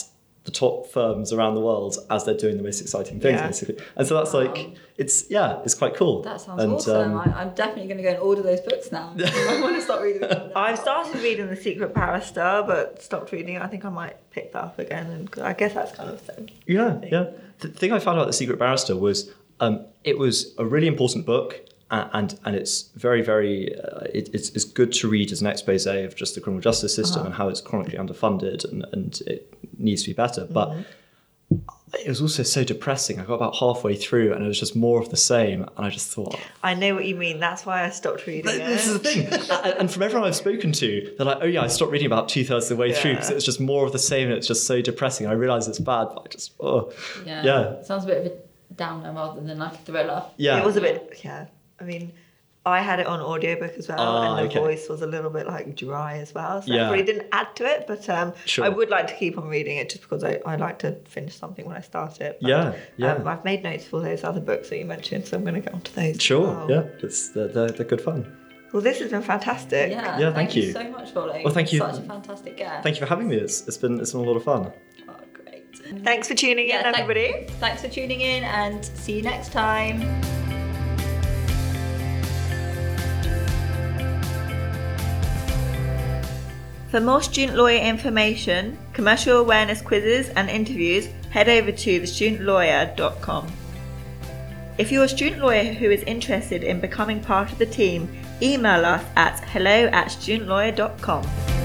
B: the top firms around the world as they're doing the most exciting things,
A: Yeah.
B: basically. And so that's like, it's, yeah, it's quite cool.
C: that sounds
B: and,
C: awesome.
B: um,
C: I, I'm definitely going to go and order those books now. I want to start reading them. now.
A: I've started reading The Secret Barrister, but stopped reading it. I think I might pick that up again, and I guess that's kind of the same.
B: Yeah, yeah. The thing I found about The Secret Barrister was um, it was a really important book. A- And and it's very very uh, it, it's, it's good to read as an expose of just the criminal justice system and how it's chronically underfunded and, and it needs to be better. But it was also so depressing. I got about halfway through and it was just more of the same. And I just thought,
A: I know what you mean. That's why I stopped reading
B: this is the thing. and, and from everyone I've spoken to, they're like, oh yeah, I stopped reading about two thirds of the way through because
A: Yeah.
B: it was just more of the same and it's just so depressing. I realise it's bad, but I just, oh.
C: Yeah.
B: Yeah.
C: Sounds a bit of a downer rather than like a thriller.
B: Yeah.
A: It was a bit, yeah. I mean, I had it on audiobook as well,
B: Ah,
A: and the
B: okay.
A: voice was a little bit like dry as well. So
B: Yeah.
A: it really didn't add to it, but um,
B: Sure.
A: I would like to keep on reading it just because I, I like to finish something when I start it. But,
B: Yeah, yeah.
A: Um, I've made notes for those other books that you mentioned, so I'm going to get onto those. as
B: Sure,
A: well.
B: yeah, it's, they're, they're, they're good fun.
A: Well, this has been fantastic.
C: Yeah.
B: Yeah, thank you.
C: so much, Ollie.
B: Well, thank you.
C: Such a fantastic guest.
B: Thank you for having me. It's, it's been it's been a lot of fun.
C: Oh, great.
A: Thanks for tuning
C: Yeah,
A: in,
C: thank-
A: everybody.
C: Thanks for tuning in and see you next time.
A: For more student lawyer information, commercial awareness quizzes, and interviews, head over to thestudentlawyer.com. If you're a student lawyer who is interested in becoming part of the team, email us at hello at studentlawyer.com.